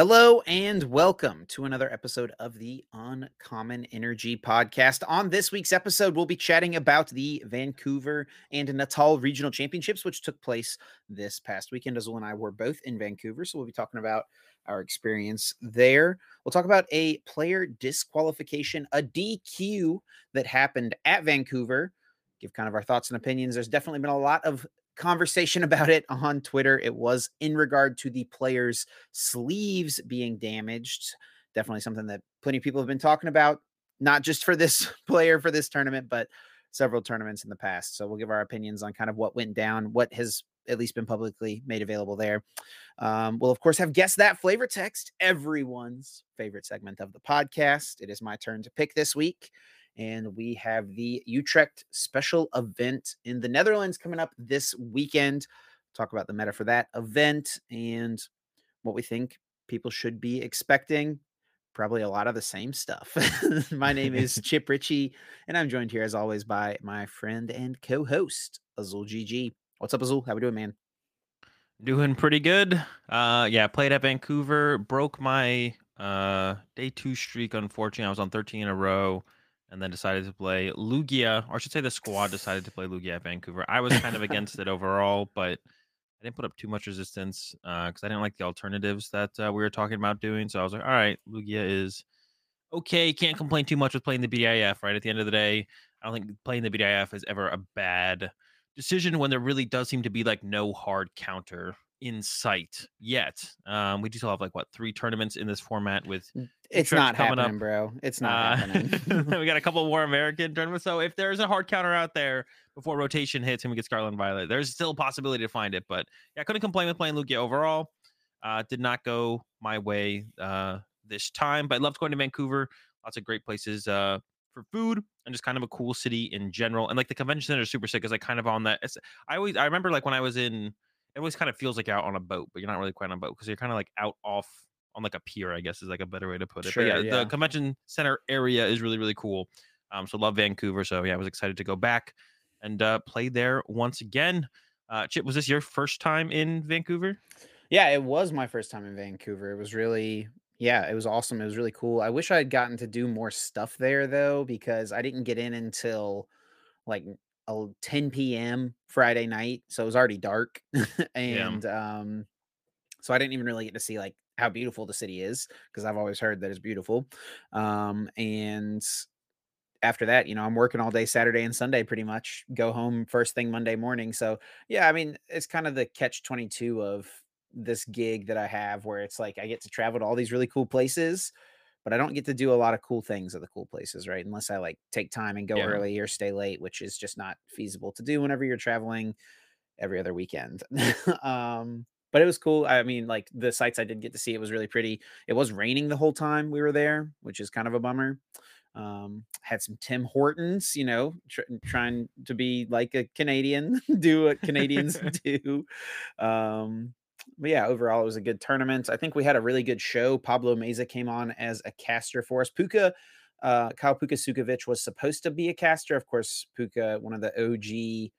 Hello and welcome to another episode of the Uncommon Energy podcast. On this week's episode, we'll be chatting about the Vancouver and Natal Regional Championships, which took place this past weekend. Azul and I were both in Vancouver, so we'll be talking about our experience there. We'll talk about a player disqualification, a DQ that happened at Vancouver. Give kind of our thoughts and opinions. There's definitely been a lot of conversation about it on Twitter. It was in regard to the players' sleeves being damaged. Definitely something that plenty of people have been talking about, not just for this player for this tournament, but several tournaments in the past. So we'll give our opinions on kind of what went down, what has at least been publicly made available there. Um, we'll, of course, have Guess That Flavor Text, everyone's favorite segment of the podcast. It is my turn to pick this week and we have the Utrecht special event in the Netherlands coming up this weekend. Talk about the meta for that event and what we think people should be expecting. Probably a lot of the same stuff. my name is Chip Ritchie, and I'm joined here as always by my friend and co-host Azul GG. What's up, Azul? How we doing, man? Doing pretty good. Uh, yeah, played at Vancouver. Broke my uh day two streak. Unfortunately, I was on 13 in a row and then decided to play Lugia, or I should say the squad decided to play Lugia at Vancouver. I was kind of against it overall, but I didn't put up too much resistance because uh, I didn't like the alternatives that uh, we were talking about doing. So I was like, all right, Lugia is okay. Can't complain too much with playing the BDIF, right? At the end of the day, I don't think playing the BDIF is ever a bad decision when there really does seem to be like no hard counter in sight yet. Um, we do still have like what three tournaments in this format with it's not happening, up. bro. It's not uh, happening. we got a couple more American tournaments. So if there's a hard counter out there before rotation hits and we get Scarlet and Violet, there's still a possibility to find it. But yeah, I couldn't complain with playing Lugia overall. Uh, did not go my way uh, this time, but I loved going to Vancouver. Lots of great places uh, for food and just kind of a cool city in general. And like the convention center is super sick because I kind of on that. I always I remember like when I was in it always kind of feels like you're out on a boat, but you're not really quite on a boat because you're kind of like out off on like a pier, I guess is like a better way to put it. Sure, but yeah, yeah, the convention center area is really, really cool. Um, so love Vancouver. So yeah, I was excited to go back and uh, play there once again. Uh, Chip, was this your first time in Vancouver? Yeah, it was my first time in Vancouver. It was really, yeah, it was awesome. It was really cool. I wish I had gotten to do more stuff there though, because I didn't get in until like 10 p.m. Friday night, so it was already dark, and yeah. um, so I didn't even really get to see like how beautiful the city is because I've always heard that it's beautiful. Um, and after that, you know, I'm working all day Saturday and Sunday pretty much. Go home first thing Monday morning. So yeah, I mean, it's kind of the catch 22 of this gig that I have where it's like I get to travel to all these really cool places but I don't get to do a lot of cool things at the cool places, right? Unless I like take time and go yeah. early or stay late, which is just not feasible to do whenever you're traveling every other weekend. um, but it was cool. I mean, like the sites I did get to see, it was really pretty. It was raining the whole time we were there, which is kind of a bummer. Um, had some Tim Hortons, you know, tr- trying to be like a Canadian, do what Canadians do. Um, yeah, overall, it was a good tournament. I think we had a really good show. Pablo Meza came on as a caster for us. Pooka, uh, Kyle Pooka Sucevich was supposed to be a caster. Of course, Pooka, one of the OG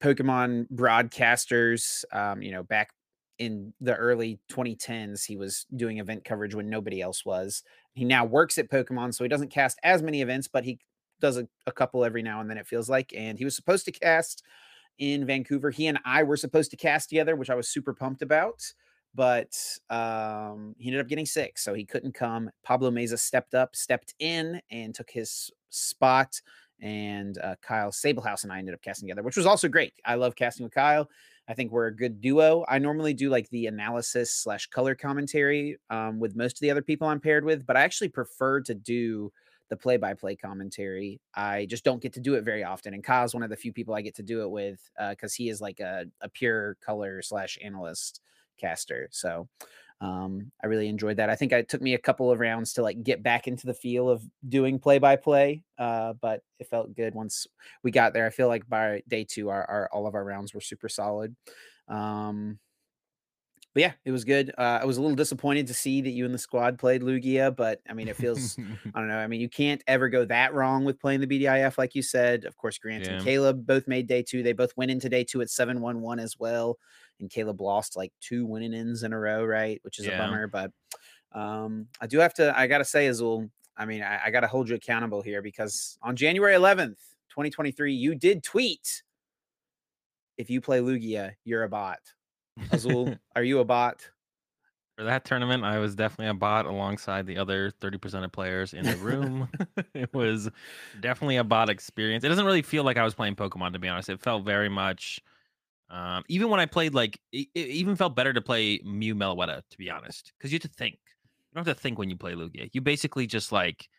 Pokemon broadcasters, um, you know, back in the early 2010s, he was doing event coverage when nobody else was. He now works at Pokemon, so he doesn't cast as many events, but he does a, a couple every now and then, it feels like. And he was supposed to cast in Vancouver. He and I were supposed to cast together, which I was super pumped about, but um, he ended up getting sick, so he couldn't come. Pablo Meza stepped up, stepped in, and took his spot. And uh, Kyle Sabelhaus and I ended up casting together, which was also great. I love casting with Kyle. I think we're a good duo. I normally do like the analysis slash color commentary um, with most of the other people I'm paired with, but I actually prefer to do the play by play commentary. I just don't get to do it very often. And Kyle's one of the few people I get to do it with because uh, he is like a, a pure color slash analyst caster. So um, I really enjoyed that. I think it took me a couple of rounds to like get back into the feel of doing play by play, but it felt good once we got there. I feel like by day two, our, our all of our rounds were super solid. Um, but yeah, it was good. Uh, I was a little disappointed to see that you and the squad played Lugia, but I mean, it feels, I don't know. I mean, you can't ever go that wrong with playing the BDIF, like you said. Of course, Grant yeah. and Caleb both made day two. They both went into day two at 7 1 1 as well. and Caleb lost like two winning ins in a row, right? Which is Yeah. a bummer. But um, I do have to. I gotta say, Azul. I mean, I, I gotta hold you accountable here because on January 11th, 2023, you did tweet. If you play Lugia, you're a bot. Azul, are you a bot? For that tournament, I was definitely a bot alongside the other 30% of players in the room. it was definitely a bot experience. It doesn't really feel like I was playing Pokemon, to be honest. It felt very much, um, even when I played, like, it, it even felt better to play Mew Meloetta, to be honest, because you have to think. You don't have to think when you play Lugia. You basically just, like,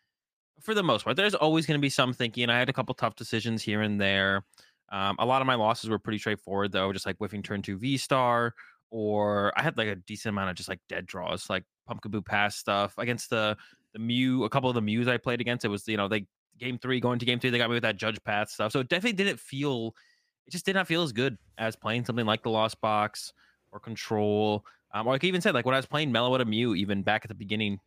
for the most part, there's always going to be some thinking. I had a couple tough decisions here and there. Um, a lot of my losses were pretty straightforward, though, just like whiffing turn two V Star or I had like a decent amount of just like dead draws, like Pumpkaboo Pass stuff against the the Mew. A couple of the Mews I played against, it was you know they game three going to game three, they got me with that Judge Path stuff. So it definitely didn't feel, it just did not feel as good as playing something like the Lost Box or Control. Um, or like I even said, like when I was playing Meloetta Mew, even back at the beginning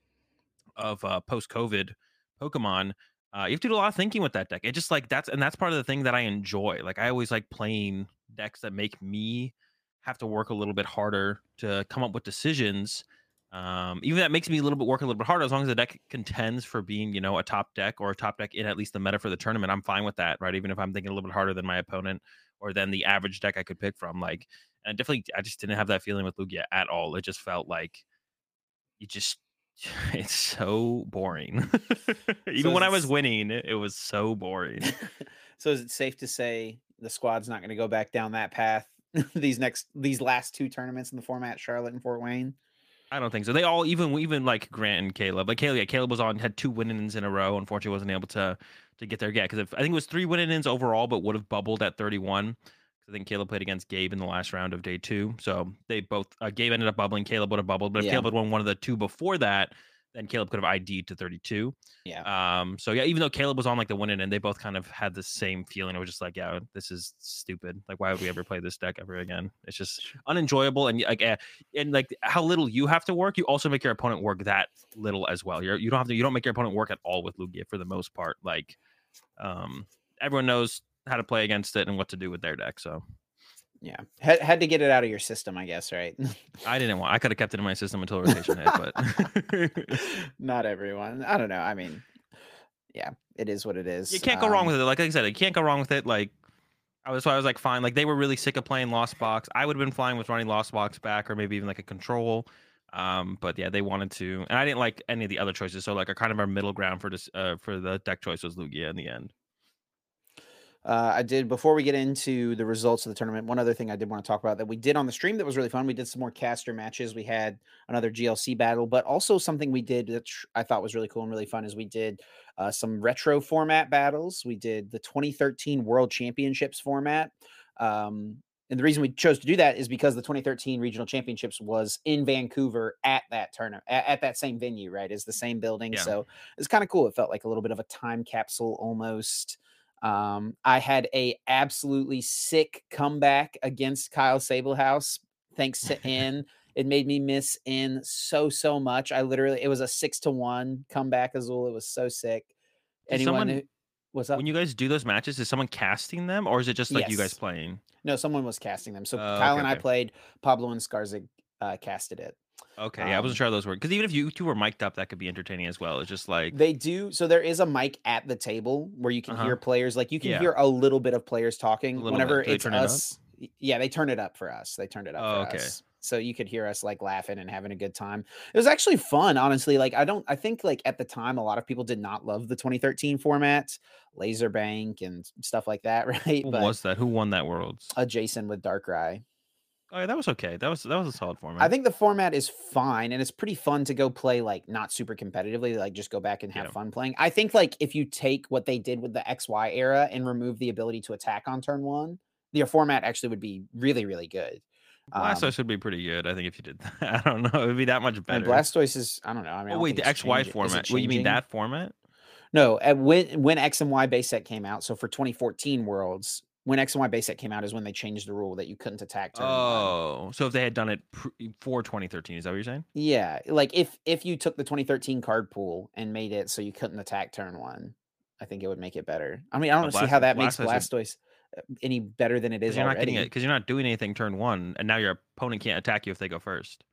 of uh, post COVID Pokemon. Uh, you have to do a lot of thinking with that deck. It just like that's and that's part of the thing that I enjoy. Like I always like playing decks that make me have to work a little bit harder to come up with decisions. Um, even that makes me a little bit work a little bit harder as long as the deck contends for being, you know, a top deck or a top deck in at least the meta for the tournament. I'm fine with that, right? Even if I'm thinking a little bit harder than my opponent or than the average deck I could pick from. Like, and definitely, I just didn't have that feeling with Lugia at all. It just felt like you just, it's so boring. even So when I was winning, it was so boring. so is it safe to say the squad's not going to go back down that path these next these last two tournaments in the format, Charlotte and Fort Wayne? I don't think so. They all even even like Grant and Caleb. Like Caleb, yeah, Caleb was on had two win-ins in a row. Unfortunately, wasn't able to to get there yet because I think it was three win-ins overall, but would have bubbled at 31. I think Caleb played against Gabe in the last round of day two, so they both uh, Gabe ended up bubbling. Caleb would have bubbled, but if Yeah. Caleb had won one of the two before that, then Caleb could have ID'd to 32. Yeah. Um. So yeah, even though Caleb was on like the winning end, they both kind of had the same feeling. It was just like, yeah, this is stupid. Like, why would we ever play this deck ever again? It's just unenjoyable and like eh, and like how little you have to work, you also make your opponent work that little as well. You're you don't have to you don't make your opponent work at all with Lugia for the most part. Like um everyone knows how to play against it and what to do with their deck. So Yeah. Had, had to get it out of your system, I guess, right? I didn't want I could have kept it in my system until rotation hit, but Not everyone. I don't know. I mean, yeah, it is what it is. you can't go wrong Um, with it. Like I said, you can't go wrong with it. Like I was, so I was like, fine. Like they were really sick of playing Lost Box. I would have been fine with running Lost Box back, or maybe even like a control. Um, but yeah, they wanted to, and I didn't like any of the other choices. So like, our kind of our middle ground for this, uh, for the deck choice was Lugia in the end. Uh, I did before we get into the results of the tournament. One other thing I did want to talk about that we did on the stream that was really fun. We did some more caster matches. We had another GLC battle, but also something we did that I thought was really cool and really fun is we did uh, some retro format battles. We did the 2013 World Championships format. Um, and the reason we chose to do that is because the 2013 regional championships was in Vancouver at that tournament, at, at that same venue, right? Is the same building. Yeah. So it's kind of cool. It felt like a little bit of a time capsule almost. Um, I had a absolutely sick comeback against Kyle Sabelhaus. Thanks to N. It made me miss N so so much. I literally it was a six to one comeback Azul. It was so sick. Did Anyone someone- who, what's up? When you guys do those matches, is someone casting them, or is it just like you guys playing? no, someone was casting them. So Oh, Kyle okay, and I played. Pablo and Skarzig uh, casted it. Okay, yeah, I wasn't Um, sure those work because even if you two were mic'd up, that could be entertaining as well. It's just like They do. So there is a mic at the table where you can Uh-huh. hear players. Like you can Yeah. hear a little bit of players talking little bit. whenever Do they it's turn it up? us. y- Yeah, they turn it up for us. They turned it up Oh, for okay. us. So you could hear us like laughing and having a good time. It was actually fun, honestly. Like I don't I think like at the time a lot of people did not love the 2013 format, Laser Bank and stuff like that, right? who but was that? Who won that Worlds? a Jason with dark Darkrai. Oh, yeah, that was okay. That was that was a solid format. I think the format is fine and it's pretty fun to go play like not super competitively, like just go back and have Yeah. fun playing. I think like if you take what they did with the XY era and remove the ability to attack on turn one, the format actually would be really, really good. Um, Blastoise would be pretty good. I think if you did that, I don't know, it would be that much And better. Blastoise is, I don't know. I mean, oh don't wait, the XY format. What you mean that format? No, at when when X and Y base set came out. So for 2014 Worlds, when X and Y set came out is when they changed the rule that you couldn't attack turn one. Oh, so if they had done it pr- for 2013, is that what you're saying? Yeah, like if if you took the 2013 card pool and made it so you couldn't attack turn one, I think it would make it better. I mean, I don't Oh, see how that makes Blastoise would- any better than it is you're not getting it because you're not doing anything turn one, and now your opponent can't attack you if they go first.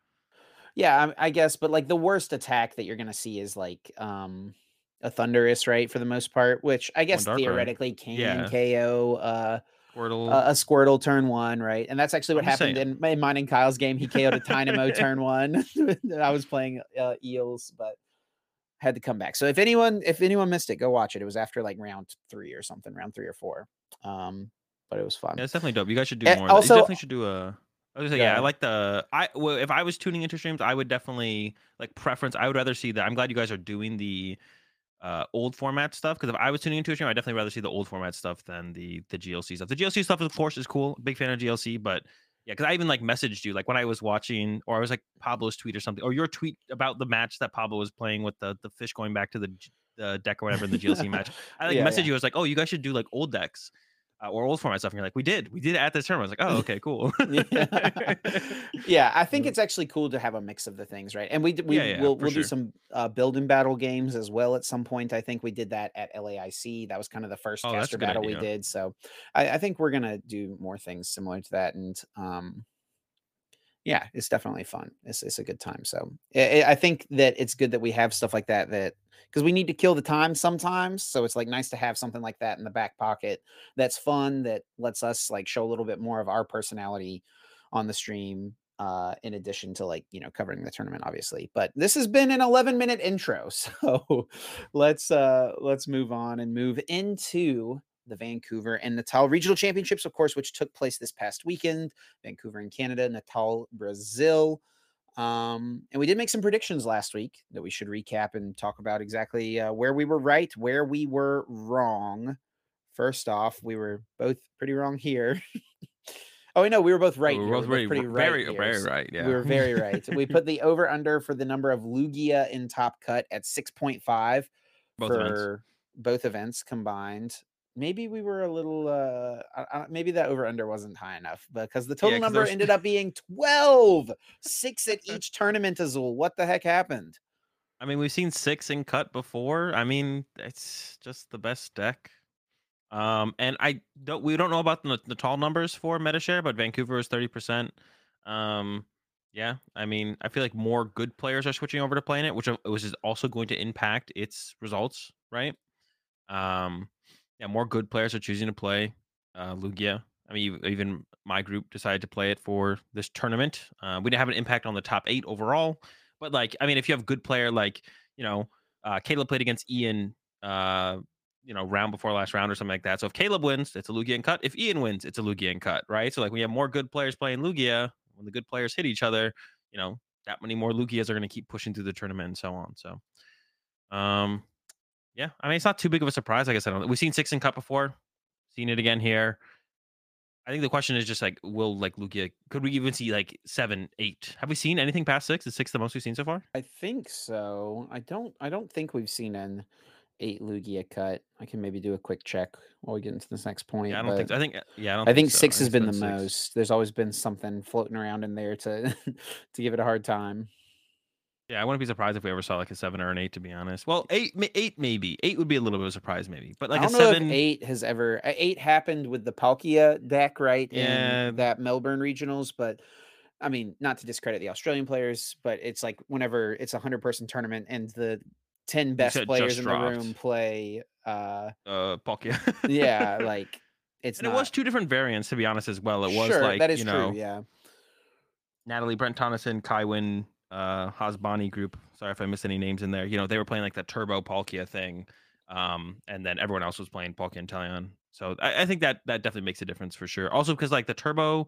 Yeah, I, I guess, but like the worst attack that you're gonna see is like um a Thundurus, right? For the most part, which I guess theoretically can Yeah. KO uh, Squirtle. a, a Squirtle turn one, right? And that's actually what I'm happened in, in mine and Kyle's game. He KO'd a Tynamo turn one. I was playing uh, Eels, but had to come back. So if anyone if anyone missed it, go watch it. It was after like round three or something, round three or four. Um, but it was fun. Yeah, it's definitely dope. You guys should do Eh, more. also- you definitely should do a. I was say, Go yeah, I like the. I well, if I was tuning into streams, I would definitely like preference. I would rather see that. I'm glad you guys are doing the uh old format stuff because if I was tuning into a stream, I'd definitely rather see the old format stuff than the the GLC stuff. The GLC stuff, of course, is cool. Big fan of GLC, but yeah, because I even like messaged you like when I was watching, or I was like Pablo's tweet or something, or your tweet about the match that Pablo was playing with the the fish going back to the the deck or whatever in the GLC match. I like Yeah, messaged yeah. you. I was like, oh, you guys should do like old decks. Uh, or old format stuff, and you're like, we did, we did it at this term. I was like, oh, okay, cool. yeah. yeah, I think Mm. it's actually cool to have a mix of the things, right? And we we Yeah, yeah, will we'll do some uh, build and battle games as well at some point. I think we did that at LAIC. That was kind of the first Oh, caster battle we did. So I, I think we're gonna do more things similar to that, and um, yeah, it's definitely fun. It's it's a good time. So I, I- I think that it's good that we have stuff like that that because we need to kill the time sometimes. So it's like nice to have something like that in the back pocket that's fun that lets us like show a little bit more of our personality on the stream uh in addition to like you know covering the tournament obviously but this has been an 11 minute intro so let's uh let's move on and move into the Vancouver and Natal regional championships of course which took place this past weekend Vancouver in Canada Natal Brazil um and we did make some predictions last week that we should recap and talk about exactly uh, where we were right where we were wrong first off we were both pretty wrong here oh I know we were both right We're here. both We were very, pretty right very, here, very right. Yeah, we were very right. We put the over under for the number of Lugia in top cut at 6.5 Both for events. both events combined. Maybe we were a little uh I- maybe that over under wasn't high enough because the total 'cause number there's- ended up being 12. 6 at each tournament Azul. What the heck happened? I mean, we've seen six in cut before. I mean, it's just the best deck. Um, and I don't. We don't know about the, the tall numbers for MetaShare, but Vancouver is thirty percent. Um, yeah. I mean, I feel like more good players are switching over to playing it, which which is also going to impact its results, right? Um, yeah, more good players are choosing to play uh, Lugia. I mean, even my group decided to play it for this tournament. Uh, we didn't have an impact on the top eight overall, but like, I mean, if you have good player like you know, uh, Caleb played against Ian, uh, you know, round before last round or something like that. So if Caleb wins, it's a Lugia and cut. If Ian wins, it's a Lugia and cut, right? So like, we have more good players playing Lugia. When the good players hit each other, you know, that many more Lugias are going to keep pushing through the tournament and so on. So, um, yeah, I mean, it's not too big of a surprise. Like I said, we've seen six and cut before, seen it again here. I think the question is just like, will like Lugia? Could we even see like seven, eight? Have we seen anything past six? Is six the most we've seen so far? I think so. I don't I don't think we've seen an 8 Lugia cut. I can maybe do a quick check while we get into this next point. Yeah, I don't think. So. I think. Uh, yeah, I don't. I think so. six has been the six. most. There's always been something floating around in there to to give it a hard time. Yeah, I wouldn't be surprised if we ever saw like a seven or an eight. To be honest, well, eight, eight maybe. Eight would be a little bit of a surprise, maybe. But like I a don't know seven, if eight has ever eight happened with the Palkia deck, right? Yeah. In that Melbourne regionals, but I mean, not to discredit the Australian players, but it's like whenever it's a hundred person tournament and the ten best players in the room play uh uh, Palkia. yeah, like it's and not it was two different variants, to be honest, as well. It was sure, like that is you know, true, yeah. Natalie Brent Tonisson, Kaiwen, uh, Hasbani group. Sorry if I missed any names in there. You know, they were playing like the Turbo Palkia thing, um, and then everyone else was playing Palkia and Teleon. So I, I think that that definitely makes a difference for sure. Also because like the Turbo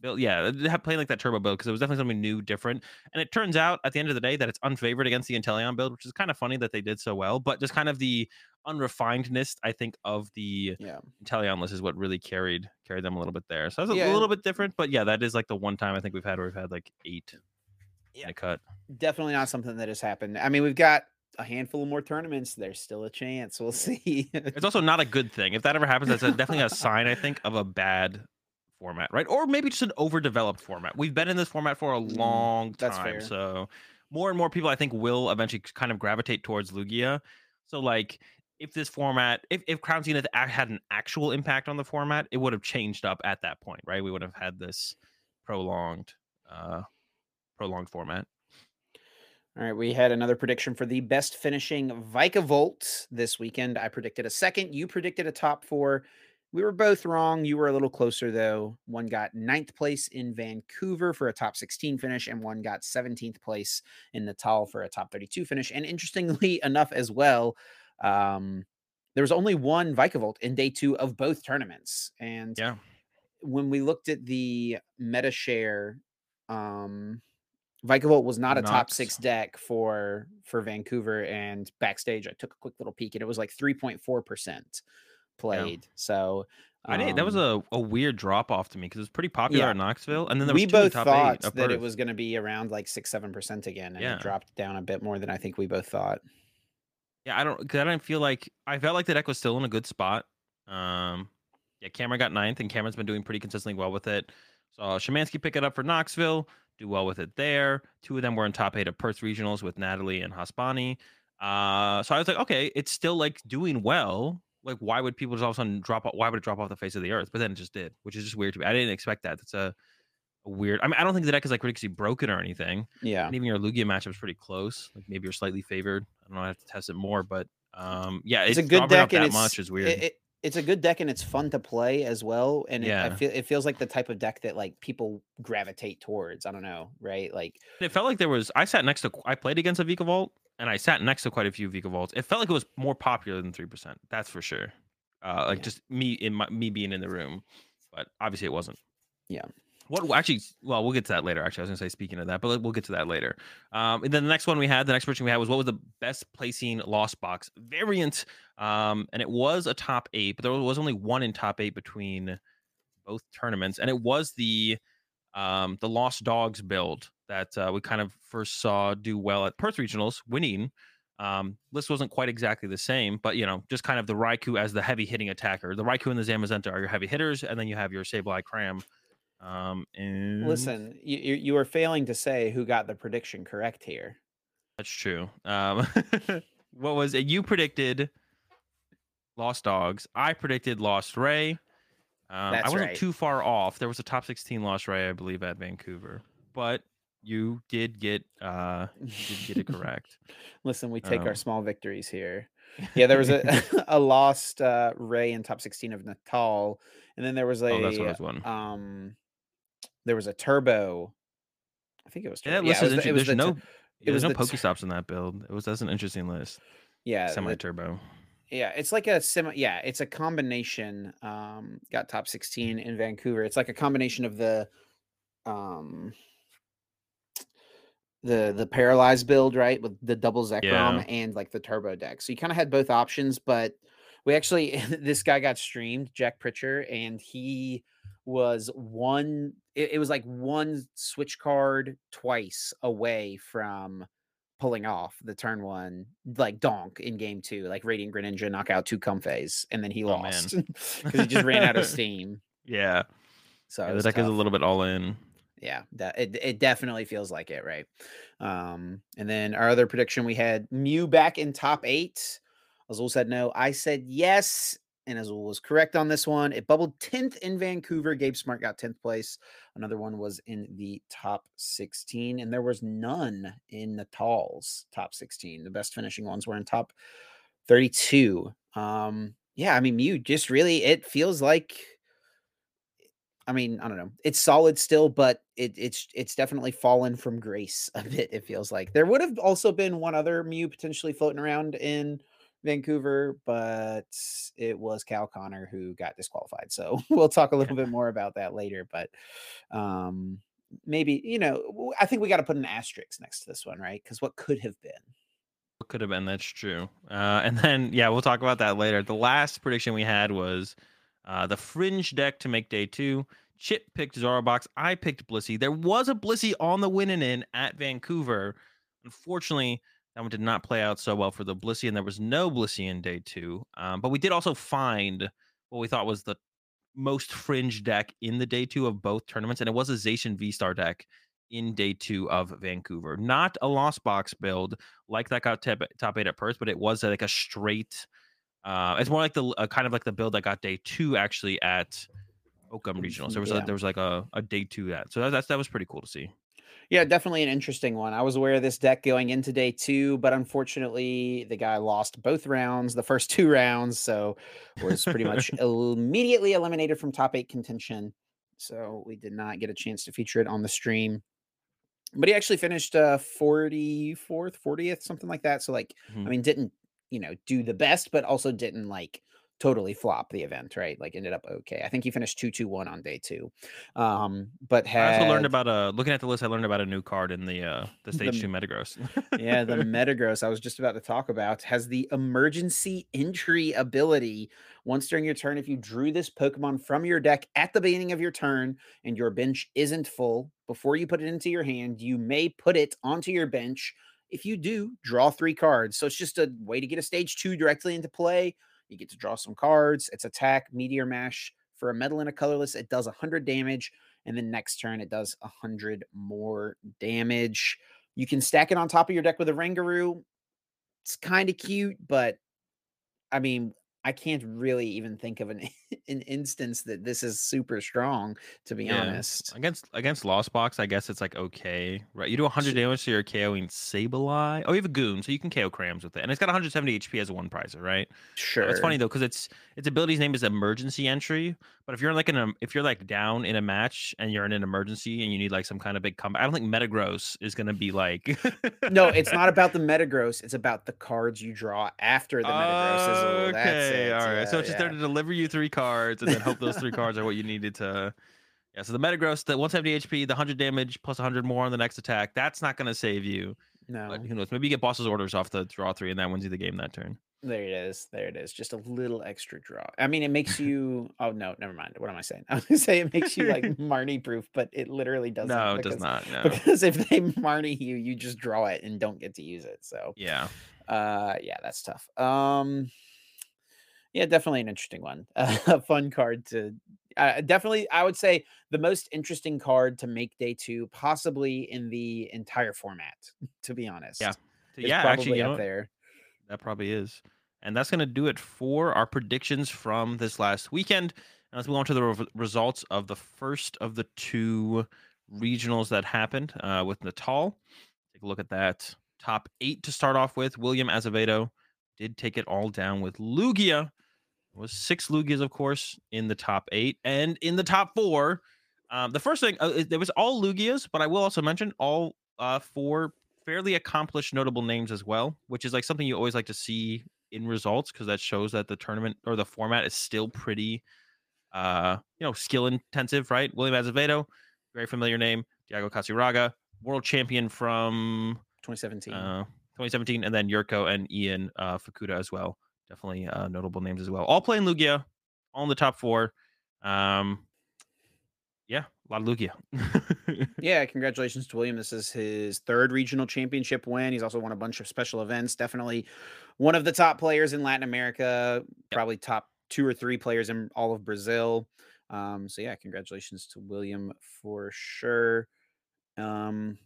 build, yeah, playing like that Turbo build because it was definitely something new, different. And it turns out at the end of the day that it's unfavored against the Inteleon build, which is kind of funny that they did so well. But just kind of the unrefinedness, I think, of the Yeah. Inteleon list is what really carried carried them a little bit there. So that's a Yeah, little bit different, but yeah, that is like the one time I think we've had where we've had like eight Yeah. cut. Definitely not something that has happened. I mean, we've got a handful of more tournaments. There's still a chance. We'll see. It's also not a good thing. If that ever happens, that's a, definitely a sign, I think, of a bad format, right? Or maybe just an overdeveloped format. We've been in this format for a Mm, long time, that's fair. so more and more people, I think, will eventually kind of gravitate towards Lugia. So, like, if this format, if if Crown Zenith had an actual impact on the format, it would have changed up at that point, right? We would have had this prolonged, uh, prolonged format. All right, we had another prediction for the best finishing Vikavolt this weekend. I predicted a second. You predicted a top four. We were both wrong. You were a little closer, though. One got ninth place in Vancouver for a top 16 finish, and one got 17th place in Natal for a top 32 finish. And interestingly enough, as well, um, there was only one Vikavolt in day two of both tournaments. And yeah, when we looked at the meta share, um, Vikavolt was not a top six deck for for Vancouver, and backstage I took a quick little peek, and it was like three point four percent played. Yeah. So um, I did. That was um a, a weird drop off to me because it was pretty popular yeah. in Knoxville, and then there we both thought that it was going to be around like six seven percent again, and yeah. it dropped down a bit more than I think we both thought. Yeah, I don't because I didn't feel like I felt like the deck was still in a good spot. Um, yeah, Cameron got ninth, and Cameron's been doing pretty consistently well with it. So Shemansky pick it up for Knoxville do well with it there. Two of them were in top eight of Perth regionals with Natalie and Haspani. Uh, so I was like, okay, it's still like doing well. Like, why would people just all of a sudden drop off? Why would it drop off the face of the earth? But then it just did, which is just weird to me. I didn't expect that. That's a, a weird. I mean, I don't think the deck is like ridiculously broken or anything. Yeah. And even your Lugia matchup is pretty close. Like maybe you're slightly favored. I don't know. I have to test it more, but um, yeah, it's, it's a good deck. and that much is weird. It, it, it's a good deck and it's fun to play as well. And yeah. it, I feel it feels like the type of deck that like people gravitate towards. I don't know, right? Like it felt like there was. I sat next to. I played against a Vikavolt, and I sat next to quite a few Vikavolts. It felt like it was more popular than three percent. That's for sure. Uh, like yeah. just me in my me being in the room, but obviously it wasn't. Yeah. What actually? Well, we'll get to that later. Actually, I was gonna say speaking of that, but we'll get to that later. Um, and then the next one we had, the next question we had was what was the best placing lost box variant? Um, and it was a top eight, but there was only one in top eight between both tournaments, and it was the um the Lost Dogs build that uh, we kind of first saw do well at Perth Regionals, winning. Um, list wasn't quite exactly the same, but you know, just kind of the Raikou as the heavy hitting attacker. The Raikou and the Zamazenta are your heavy hitters, and then you have your Sableye Cram um, and listen, you you are failing to say who got the prediction correct here. That's true. Um, what was it? You predicted Lost Dogs. I predicted Lost Ray. Um, I wasn't right. too far off. There was a top 16 Lost Ray, I believe, at Vancouver, but you did get uh, you did get it correct. Listen, we take um, our small victories here. Yeah, there was a a lost uh, Ray in top 16 of Natal, and then there was a oh, that's what I was one. um there was a turbo. I think it was. Turbo. Yeah, yeah, it was, the, it was there's the, no. It was no Pokestops in that build. It was that's an interesting list. Yeah, semi turbo. Yeah, it's like a semi. Yeah, it's a combination. Um, got top sixteen in Vancouver. It's like a combination of the, um, the the paralyzed build, right, with the double Zekrom yeah. and like the turbo deck. So you kind of had both options, but we actually this guy got streamed, Jack Pritchard, and he was one it, it was like one switch card twice away from pulling off the turn one like donk in game two like radiant greninja knock out two comfeys and then he oh, lost because he just ran out of steam. Yeah. So yeah, the deck tough. is a little bit all in. Yeah that it, it definitely feels like it right? Um and then our other prediction we had mew back in top eight. Azul said no. I said yes and Azul was correct on this one. It bubbled 10th in Vancouver. Gabe Smart got 10th place. Another one was in the top 16, and there was none in Natal's top 16. The best finishing ones were in top 32. Um, yeah, I mean, Mew just really it feels like I mean, I don't know. It's solid still, but it, it's it's definitely fallen from grace a bit. It feels like there would have also been one other Mew potentially floating around in Vancouver, but it was Cal Connor who got disqualified. So we'll talk a little bit more about that later. But um, maybe, you know, I think we got to put an asterisk next to this one, right? Because what could have been. What could have been, that's true. Uh, and then, yeah, we'll talk about that later. The last prediction we had was uh, the fringe deck to make day two. Chip picked Zorobox. I picked Blissey. There was a Blissey on the winning in at Vancouver. Unfortunately, that one did not play out so well for the Blissey, and there was no Blissey in day two. Um, but we did also find what we thought was the most fringe deck in the day two of both tournaments, and it was a Zacian V Star deck in day two of Vancouver. Not a lost box build like that got top, top eight at Perth, but it was like a straight Uh, it's more like the uh, kind of like the build that got day two actually at Oakham Regionals. There was Yeah. a, there was like a, a day two that, so that, that's that was pretty cool to see. Yeah, definitely an interesting one. I was aware of this deck going into day two, but unfortunately, the guy lost both rounds, the first two rounds, so was pretty much immediately eliminated from top eight contention. So we did not get a chance to feature it on the stream. But he actually finished uh 44th, 40th, something like that. So like, I Mhm. mean, didn't you know do the best, but also didn't like totally flop the event, right? Like ended up okay. I think he finished two two one on day two. Um, but I also learned about a looking at the list. I learned about a new card in the uh the stage The- two Metagross. yeah, the Metagross I was just about to talk about has the emergency entry ability. Once during your turn, if you drew this Pokemon from your deck at the beginning of your turn and your bench isn't full, before you put it into your hand, you may put it onto your bench. If you do, draw three cards. So it's just a way to get a stage two directly into play. You get to draw some cards. It's attack, meteor mash. For a metal and a colorless, it does 100 damage. And then next turn, it does 100 more damage. You can stack it on top of your deck with a Rangaroo. It's kind of cute, but I mean, I can't really even think of an an instance that this is super strong, to be Yeah. honest. against against Lost Box, I guess it's like okay, right? You do 100 damage to your KOing Sableye. Oh, you have a Goon, so you can KO Crams with it, and it's got 170 HP as a one prizer, right? Sure. Uh, It's funny though because its its ability's name is emergency entry. But if you're like in a if you're like down in a match and you're in an emergency and you need like some kind of big comeback, I don't think Metagross is gonna be like. No, it's not about the Metagross. It's about the cards you draw after the Metagross. Is a, that's okay, all right. so yeah, it's just yeah. there to deliver you three cards and then hope those three cards are what you needed to. Yeah, so the Metagross, the 170 HP, the 100 damage plus 100 more on the next attack, that's not going to save you. No, But who knows? Maybe you get boss's orders off the draw three and that wins you the game that turn. there it is. There it is. Just a little extra draw. I mean, it makes you. oh no, never mind. What am I saying? I was gonna say it makes you like Marnie proof, but it literally doesn't. no, it does because- not. No. Because if they Marnie you, you just draw it and don't get to use it. So Yeah. uh yeah that's tough um yeah definitely an interesting one a fun card to uh, definitely i would say the most interesting card to make day two possibly in the entire format to be honest Yeah, It's yeah, probably actually, you know, there that probably is. And that's going to do it for our predictions from this last weekend. And let's move on to the re- results of the first of the two regionals that happened uh, with Natal. Take a look at that. Top eight to start off with. William Azevedo did take it all down with Lugia. Was six Lugias, of course, in the top eight. And in the top four, um, the first thing, uh, it- there was all Lugias, but I will also mention all uh, four fairly accomplished notable names as well, which is like something you always like to see in results because that shows that the tournament or the format is still pretty uh you know skill intensive, right? William Azevedo, very familiar name, Diego Cassiraga, world champion from 2017 uh 2017, and then Yurko and Ian uh Fukuda as well. Definitely uh notable names as well. All playing Lugia, all in the top four. Um yeah, a lot of Lugia. yeah congratulations to william this is his third regional championship win he's also won a bunch of special events definitely one of the top players in latin america probably top two or three players in all of brazil um so yeah congratulations to william for sure um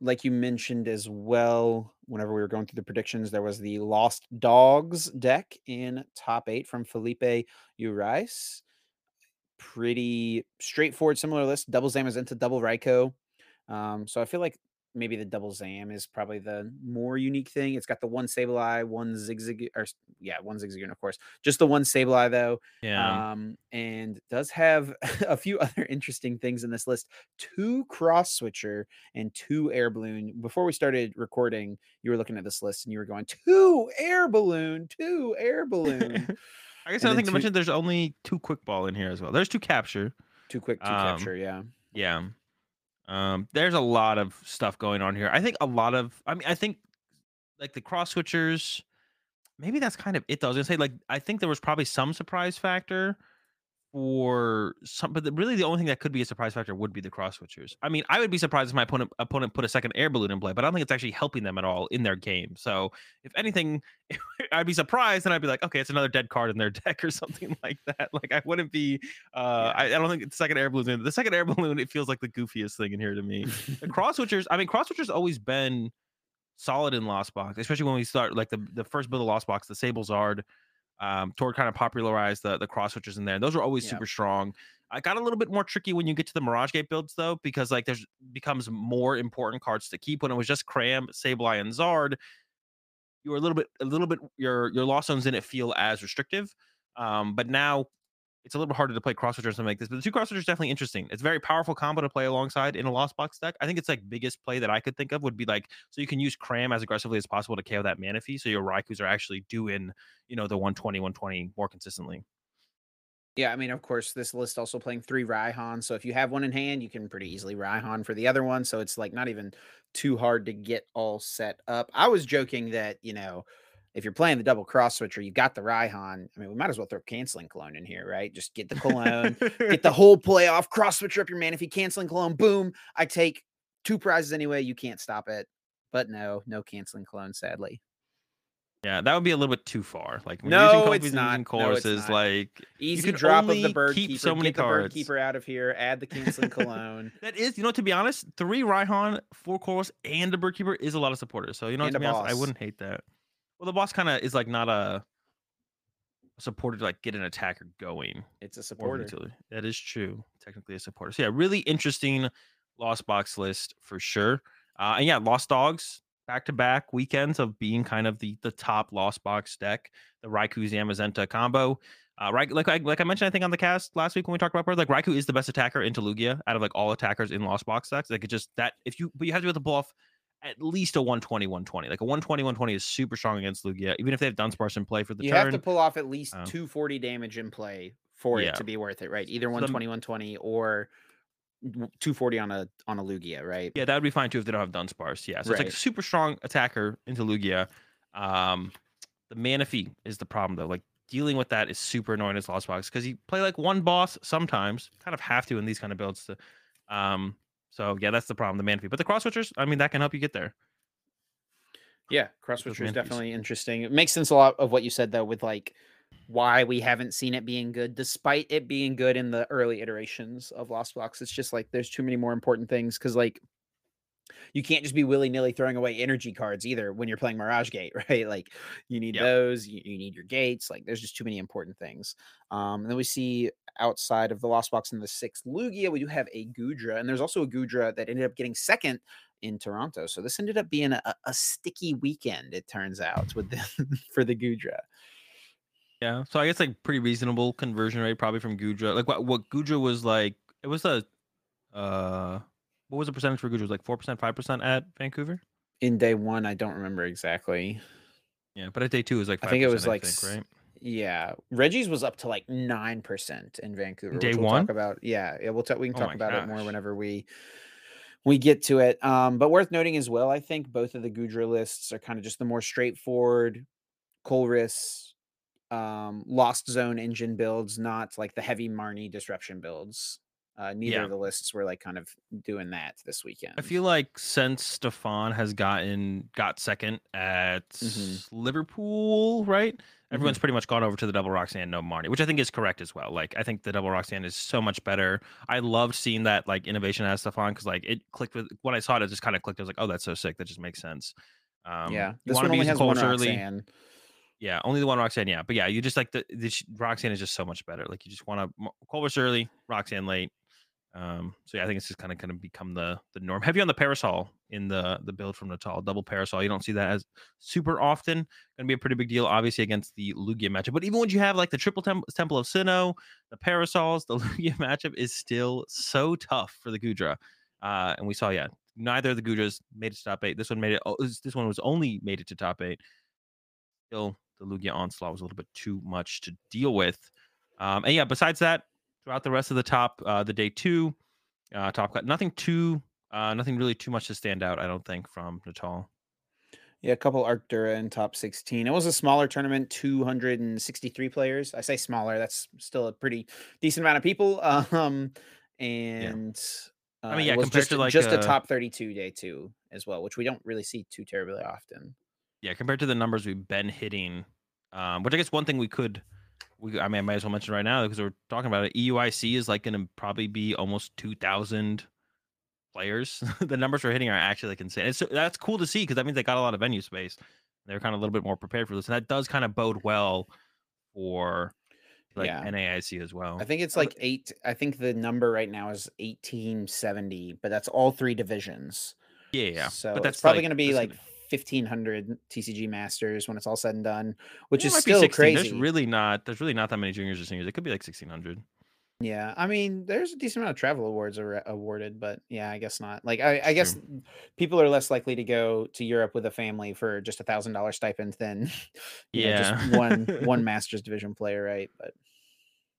like you mentioned as well whenever we were going through the predictions there was the lost dogs deck in top eight from felipe urais pretty straightforward, similar list. Double Zam is into double Raikou. Um, so I feel like maybe the double Zam is probably the more unique thing. It's got the one Sableye, one Zigzag, or yeah, one Zigzagoon, of course. Just the one Sableye though. yeah. Um, and does have a few other interesting things in this list. Two cross switcher and two air balloon. Before we started recording, you were looking at this list and you were going, two air balloon, two air balloon. I guess another then thing to two- mention, there's only two quick ball in here as well. There's two capture. two quick to Um, capture, yeah. Yeah. Um, there's a lot of stuff going on here. I think a lot of I mean, I think like the cross switchers, maybe that's kind of it though. I was gonna say, like, I think there was probably some surprise factor for some, but the, really the only thing that could be a surprise factor would be the cross switchers. I mean, I would be surprised if my opponent opponent put a second air balloon in play, but I don't think it's actually helping them at all in their game. So if anything, I'd be surprised and I'd be like, okay, it's another dead card in their deck or something like that. Like I wouldn't be uh I, I don't think the second air balloon the second air balloon, it feels like the goofiest thing in here to me. The cross switchers, I mean, cross switchers always been solid in Lost Box, especially when we start like the the first build of Lost Box, the Sable Zard. Um, Tord kind of popularized the the cross switches in there. Those are always Yeah. super strong. I got a little bit more tricky when you get to the Mirage Gate builds though, because like there's becomes more important cards to keep. When it was just Cram, Sableye, and Zard, you were a little bit a little bit your your loss zones didn't feel as restrictive. Um, but now it's a little bit harder to play cross or something like this. But the two cross is definitely interesting. It's a very powerful combo to play alongside in a lost box deck. I think it's like biggest play that I could think of would be like so you can use Cram as aggressively as possible to KO that Manaphy. So your Raikous are actually doing, you know, the 120, 120 more consistently. Yeah, I mean, of course, this list also playing three Raihan. So if you have one in hand, you can pretty easily Raihan for the other one. So it's like not even too hard to get all set up. I was joking that, you know, if you're playing the double cross switcher, you got the Raihan. I mean, we might as well throw canceling cologne in here, right? Just get the cologne, get the whole playoff, cross switcher up your man. If you canceling cologne, boom, I take two prizes anyway. You can't stop it. But no, no canceling cologne, sadly. Yeah, that would be a little bit too far. Like when No, using it's not. using No, it's courses, not. like Easy could drop of the bird keep keeper. so many get the bird cards. keeper out of here. Add the canceling cologne. that is, you know, to be honest, three Raihan, four Colress, and a Birdkeeper is a lot of supporters. So you know, And to be honest, I wouldn't hate that. Well, the boss kind of is like not a, a supporter to like get an attacker going. It's a more of an supporter. That is true. Technically a supporter. So yeah, really interesting lost box list for sure. Uh, and yeah, lost dogs back to back weekends of being kind of the the top lost box deck. The Raikou Zamazenta combo. Uh, right, like I like I mentioned, I think on the cast last week when we talked about bird, like Raikou is the best attacker into Lugia out of like all attackers in Lost Box decks. Like it just that if you but you have to be able to pull off at least a 120, 120. Like a 120, 120 is super strong against Lugia, even if they have Dunsparce in play for the You turn. have to pull off at least Um, 240 damage in play for yeah. it to be worth it, right? Either So 120, 120, or 240 on a on a Lugia, right? Yeah, that would be fine too if they don't have Dunsparce. Yeah, so it's like a super strong attacker into Lugia. Um, the Manaphy is the problem though. Like dealing with that is super annoying as Lost Box because you play like one boss sometimes, kind of have to in these kind of builds. To, um, so yeah, that's the problem, the Manaphy. But the cross switchers, I mean, that can help you get there. Yeah, cross Those switcher is man definitely interesting. It makes sense a lot of what you said though, with like why we haven't seen it being good, despite it being good in the early iterations of Lost Box. It's just like there's too many more important things because like you can't just be willy nilly throwing away energy cards either when you're playing Mirage Gate, right? Like you need Yep. those, you, you need your gates. Like there's just too many important things. Um, and then we see outside of the Lost Box in the sixth Lugia, we do have a Gudra, and there's also a Gudra that ended up getting second in Toronto. So this ended up being a, a sticky weekend, it turns out, with the, for the Gudra. Yeah, so I guess like pretty reasonable conversion rate probably from Gudra. Like what what Gudra was like, it was a uh, what was the percentage for? It was like four percent, five percent at Vancouver. In day one, I don't remember exactly. Yeah, but at day two it was like 5%, I think it was like think, right. Yeah, Regis was up to like nine percent in Vancouver. Day we'll one? talk about. Yeah, yeah, we'll talk. We can Oh talk my about it more whenever we we get to it. Um, but worth noting as well, I think both of the Gudra lists are kind of just the more straightforward Colress, um, Lost Zone engine builds, not like the heavy Marnie disruption builds. Uh, neither Yeah. of the lists were like kind of doing that this weekend. I feel like since Stefan has gotten got second at Mhm. Liverpool, right? Mm-hmm. Everyone's pretty much gone over to the double Roxanne, no Marnie, which I think is correct as well. Like I think the double Roxanne is so much better. I loved seeing that like innovation as Stefan because like it clicked with when I saw it, it just kind of clicked. I was like, oh, that's so sick. That just makes sense. Um, yeah, this one only has one early. Roxanne. Yeah, only the one Roxanne. Yeah, but yeah, you just like the, the Roxanne is just so much better. Like you just want to Colress early, Roxanne late. Um, so yeah, I think it's just kind of going to become the the norm. Heavy on the parasol in the the build from Natal, double parasol. You don't see that as super often. Going to be a pretty big deal, obviously against the Lugia matchup. But even when you have like the triple tem- Temple of Sinnoh, the parasols, the Lugia matchup is still so tough for the Gudra. Uh, and we saw yeah, neither of the Gudras made it to top eight. This one made it. oh, This one was only made it to top eight still the Lugia onslaught was a little bit too much to deal with. Um, and yeah, besides that, throughout the rest of the top, uh, the day two, uh, top cut, nothing too, uh, nothing really too much to stand out. I don't think from Natal. Yeah, a couple Arctura in top 16. It was a smaller tournament, 263 players. I say smaller, that's still a pretty decent amount of people. Um, and I mean, yeah, was compared just, to, like, just a uh, top 32 day two as well, which we don't really see too terribly often. Yeah, compared to the numbers we've been hitting, um, which I guess one thing we could, we I mean, I might as well mention right now because we're talking about it. EUIC is like going to probably be almost two thousand players. the numbers we're hitting are actually like insane. It's that's cool to see because that means they got a lot of venue space. They're kind of a little bit more prepared for this, and that does kind of bode well for like Yeah. NAIC as well. I think it's like eight. I think the number right now is eighteen seventy, but that's all three divisions. yeah, yeah. So but that's it's probably like, going to be like gonna- fifteen hundred TCG Masters when it's all said and done, which it is still crazy. There's really not. There's really not that many juniors or seniors. It could be like 1600. Yeah, I mean, there's a decent amount of travel awards are awarded, but yeah, I guess not. Like, I, I guess True. people are less likely to go to Europe with a family for just a thousand dollar stipend than, you know, Yeah. just one one Masters Division player, right? But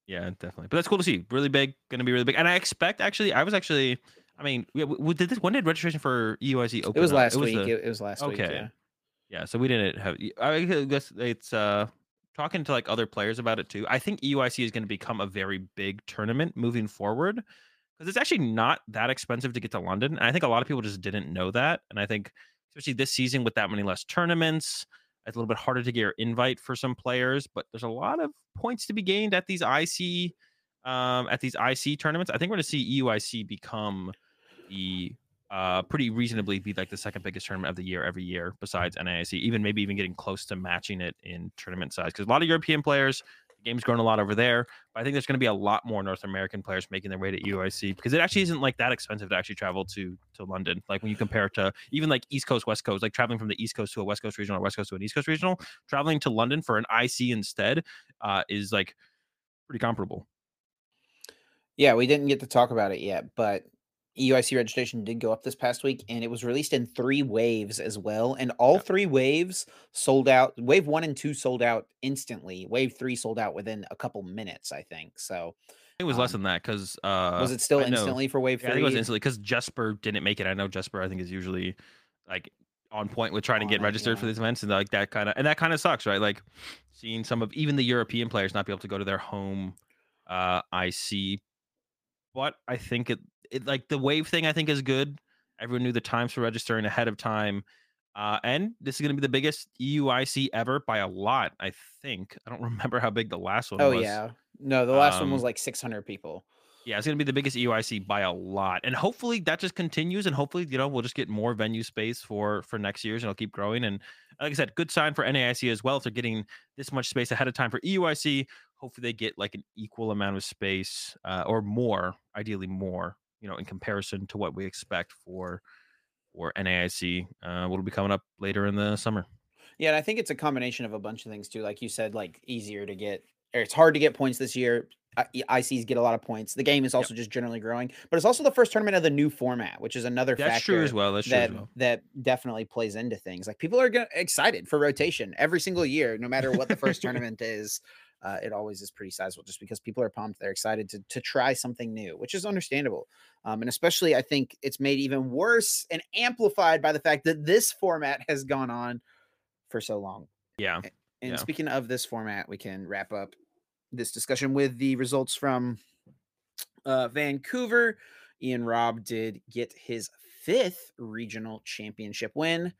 Yeah, definitely. But that's cool to see. Really big, going to be really big. And I expect actually, I was actually, I mean, we, we did this. When did registration for EUIC open? it was up? last week. the- it, it was last week. okay. Yeah. yeah, so we didn't have. I guess it's uh talking to like other players about it too. I think EUIC is going to become a very big tournament moving forward because it's actually not that expensive to get to London. And I think a lot of people just didn't know that. And I think especially this season with that many less tournaments, it's a little bit harder to get your invite for some players. But there's a lot of points to be gained at these IC um, at these IC tournaments. I think we're going to see EUIC become the uh pretty reasonably be like the second biggest tournament of the year every year besides NAIC, even maybe even getting close to matching it in tournament size. Because a lot of European players, the game's grown a lot over there. But I think there's going to be a lot more North American players making their way to UIC because it actually isn't like that expensive to actually travel to to London. Like when you compare to even like East Coast, West Coast, like traveling from the East Coast to a West Coast regional or West Coast to an East Coast regional, traveling to London for an IC instead uh, is like pretty comparable. Yeah, we didn't get to talk about it yet, but EUIC registration did go up this past week and it was released in three waves as well. And all Yeah. three waves sold out. Wave one and two sold out instantly. Wave three sold out within a couple minutes, I think. So It was less Um, than that because uh, was it still I know- instantly for wave Yeah, three? think it was instantly because Jesper didn't make it. I know Jesper, I think, is usually like on point with trying to get it, registered for these events, and like that kind of and that kind of sucks, right? Like seeing some of even the European players not be able to go to their home uh IC. But I think it, it like the wave thing. I think is good. Everyone knew the times for registering ahead of time. Uh, and this is going to be the biggest EUIC ever by a lot, I think. I don't remember how big the last one oh, was. Oh, yeah. No, the last one was Um, like 600 people. Yeah, it's gonna be the biggest EUIC by a lot, and hopefully that just continues, and hopefully you know we'll just get more venue space for for next year's, and it'll keep growing. And like I said, good sign for NAIC as well if they're getting this much space ahead of time for EUIC. Hopefully they get like an equal amount of space uh, or more, ideally more, you know, in comparison to what we expect for for NAIC. Uh, what'll be coming up later in the summer. Yeah, and I think it's a combination of a bunch of things too. Like you said, like easier to get, or it's hard to get points this year. I- ICs get a lot of points. The game is also just generally growing, but it's also the first tournament of the new format, which is another That's factor true as well. That's true that as well. that definitely plays into things. Like people are excited for rotation every single year, no matter what the first tournament is. Uh, it always is pretty sizable, just because people are pumped. They're excited to to try something new, which is understandable. Um, and especially, I think it's made even worse and amplified by the fact that this format has gone on for so long. Yeah. And Yeah. speaking of this format, we can wrap up this discussion with the results from uh, Vancouver. Ian Robb did get his fifth regional championship win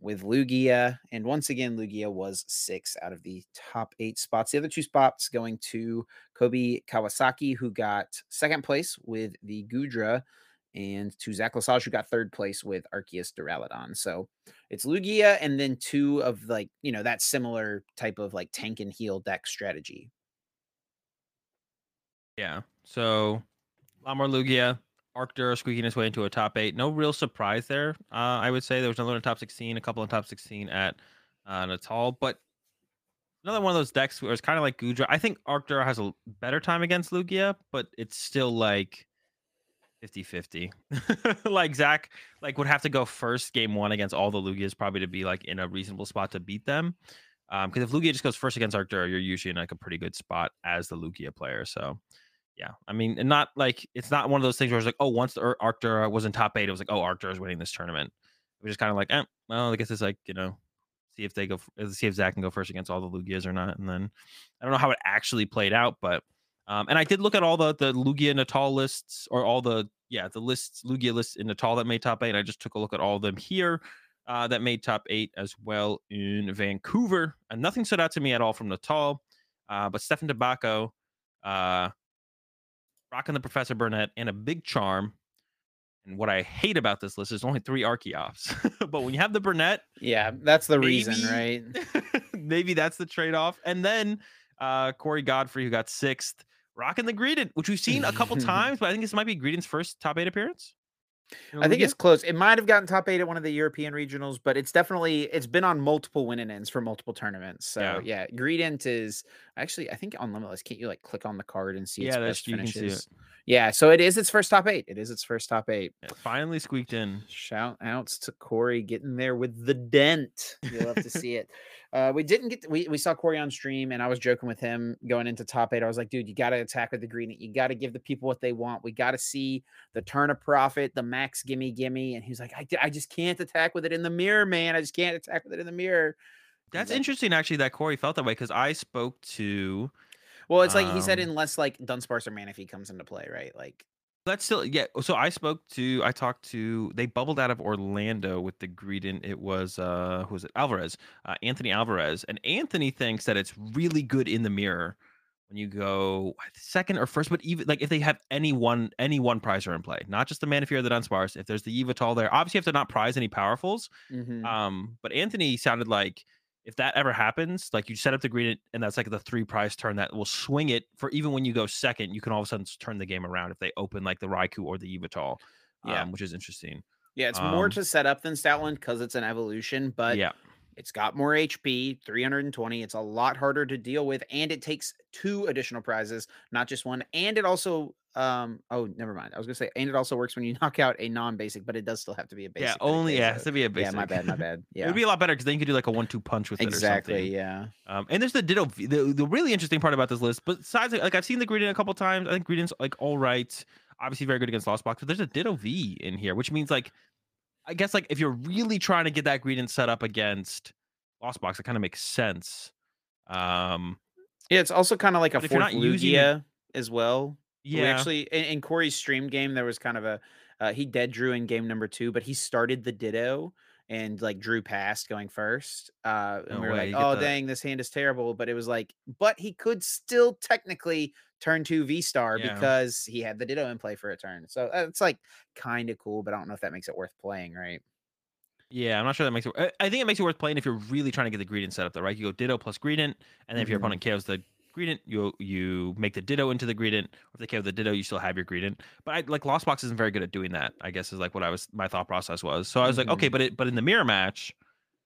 with Lugia. And once again, Lugia was six out of the top eight spots. The other two spots going to Kobe Kawasaki, who got second place with the Goodra, and to Zach Lesage, who got third place with Arceus Duraludon. So it's Lugia and then two of like, you know, that similar type of like tank and heal deck strategy. Yeah. So a lot more Lugia, Arctur squeaking his way into a top eight. No real surprise there. Uh, I would say there was another in top 16, a couple in top 16 at uh, Natal, but another one of those decks where it's kind of like Goodra. I think Arctur has a better time against Lugia, but it's still like 50 50. like Zach like would have to go first game one against all the Lugias probably to be like in a reasonable spot to beat them. Um, because if Lugia just goes first against Arctur, you're usually in like a pretty good spot as the Lugia player. So yeah, I mean, and not like it's not one of those things where it's like, oh, once the Arctura was in top eight, it was like, oh, Arctur is winning this tournament. It was just kind of like, eh, well, I guess it's like, you know, see if they go, see if Zach can go first against all the Lugias or not. And then I don't know how it actually played out, but um, and I did look at all the the Lugia Natal lists or all the yeah the lists Lugia lists in Natal that made top eight. I just took a look at all of them here uh, that made top eight as well in Vancouver, and nothing stood out to me at all from Natal. Uh, but Stefan Tabaco, uh, rocking the Professor Burnet and a big charm. And what I hate about this list is only three Archeops. but when you have the Burnet, Yeah, that's the reason, right? maybe that's the trade off. And then Uh, Corey Godfrey, who got sixth, rocking the Greedent, which we've seen a couple times, but I think this might be Greedent's first top eight appearance. I think it's mm-hmm. close. It might have gotten top eight at one of the European regionals, but it's definitely it's been on multiple winning ends for multiple tournaments. So Yeah. yeah, Greedent is actually I think on Limitless. Can't you like click on the card and see its Yeah, that's- best you can see it. finishes? Yeah, so it is its first top eight. It is its first top eight. Yeah, finally squeaked in. Shout outs to Corey getting there with the dent. You love to see it. Uh, we didn't get we we saw Corey on stream, and I was joking with him going into top eight. I was like, dude, you got to attack with the green. You got to give the people what they want. We got to see the turn of profit, the max gimme gimme. And he's like, I, I just can't attack with it in the mirror, man. I just can't attack with it in the mirror. That's like- interesting, actually, that Corey felt that way because I spoke to. Well, it's like he said, Um, unless like Dunsparce or Manaphy comes into play, right? Like, That's still yeah. So I spoke to I talked to they bubbled out of Orlando with the greeting. It was uh who was it Alvarez, uh, Anthony Alvarez, and Anthony thinks that it's really good in the mirror when you go second or first, but even like if they have any one any one prizer in play, not just the Manaphy or the Dunsparce. If there's the Evatol there, obviously you have to not prize any powerfuls. mhm. Um, but Anthony sounded like if that ever happens, like you set up the green and that's like the three prize turn that will swing it for even when you go second, you can all of a sudden turn the game around if they open like the Raikou or the Evatol. Yeah. Um, which is interesting. yeah, it's more um, to set up than Stoutland because it's an evolution, but yeah. It's got more HP, 320. It's a lot harder to deal with, and it takes two additional prizes, not just one. And it also, um, oh, never mind. I was gonna say, and it also works when you knock out a non-basic, but it does still have to be a basic. Yeah. Only yeah, it has to be a basic. yeah. My bad, my bad. it would be a lot better because then you could do like a one-two punch with it exactly. Yeah, Um, and there's the Ditto. The, the really interesting part about this list, besides like I've seen the Greedent a couple times. I think Greedent's like all right, obviously very good against Lost Box, but there's a Ditto V in here, which means like I guess like if you're really trying to get that Greedent set up against Lost Box, it kind of makes sense. Um, yeah. It's also kind of like a fourth not using Lugia as well. yeah, We actually in, in Corey's stream game there was kind of a uh, he dead drew in game number two, but he started the Ditto and like drew past going first. Uh, and No we were way, like, oh dang, this hand is terrible. But it was like, but he could still technically turn to V Star Yeah. because he had the Ditto in play for a turn. So uh, it's like kind of cool, but I don't know if that makes it worth playing, right? yeah. I'm not sure that makes it. I- I think it makes it worth playing if you're really trying to get the Greedent set up, though, right? You go Ditto plus Greedent, and then if your opponent KOs the Greedent, you you make the Ditto into the Greedent. Or if they KO the Ditto, you still have your Greedent. But I like Lost Box isn't very good at doing that. I guess is like what I was my thought process was. So I was like, Mhm. okay, but it but in the mirror match,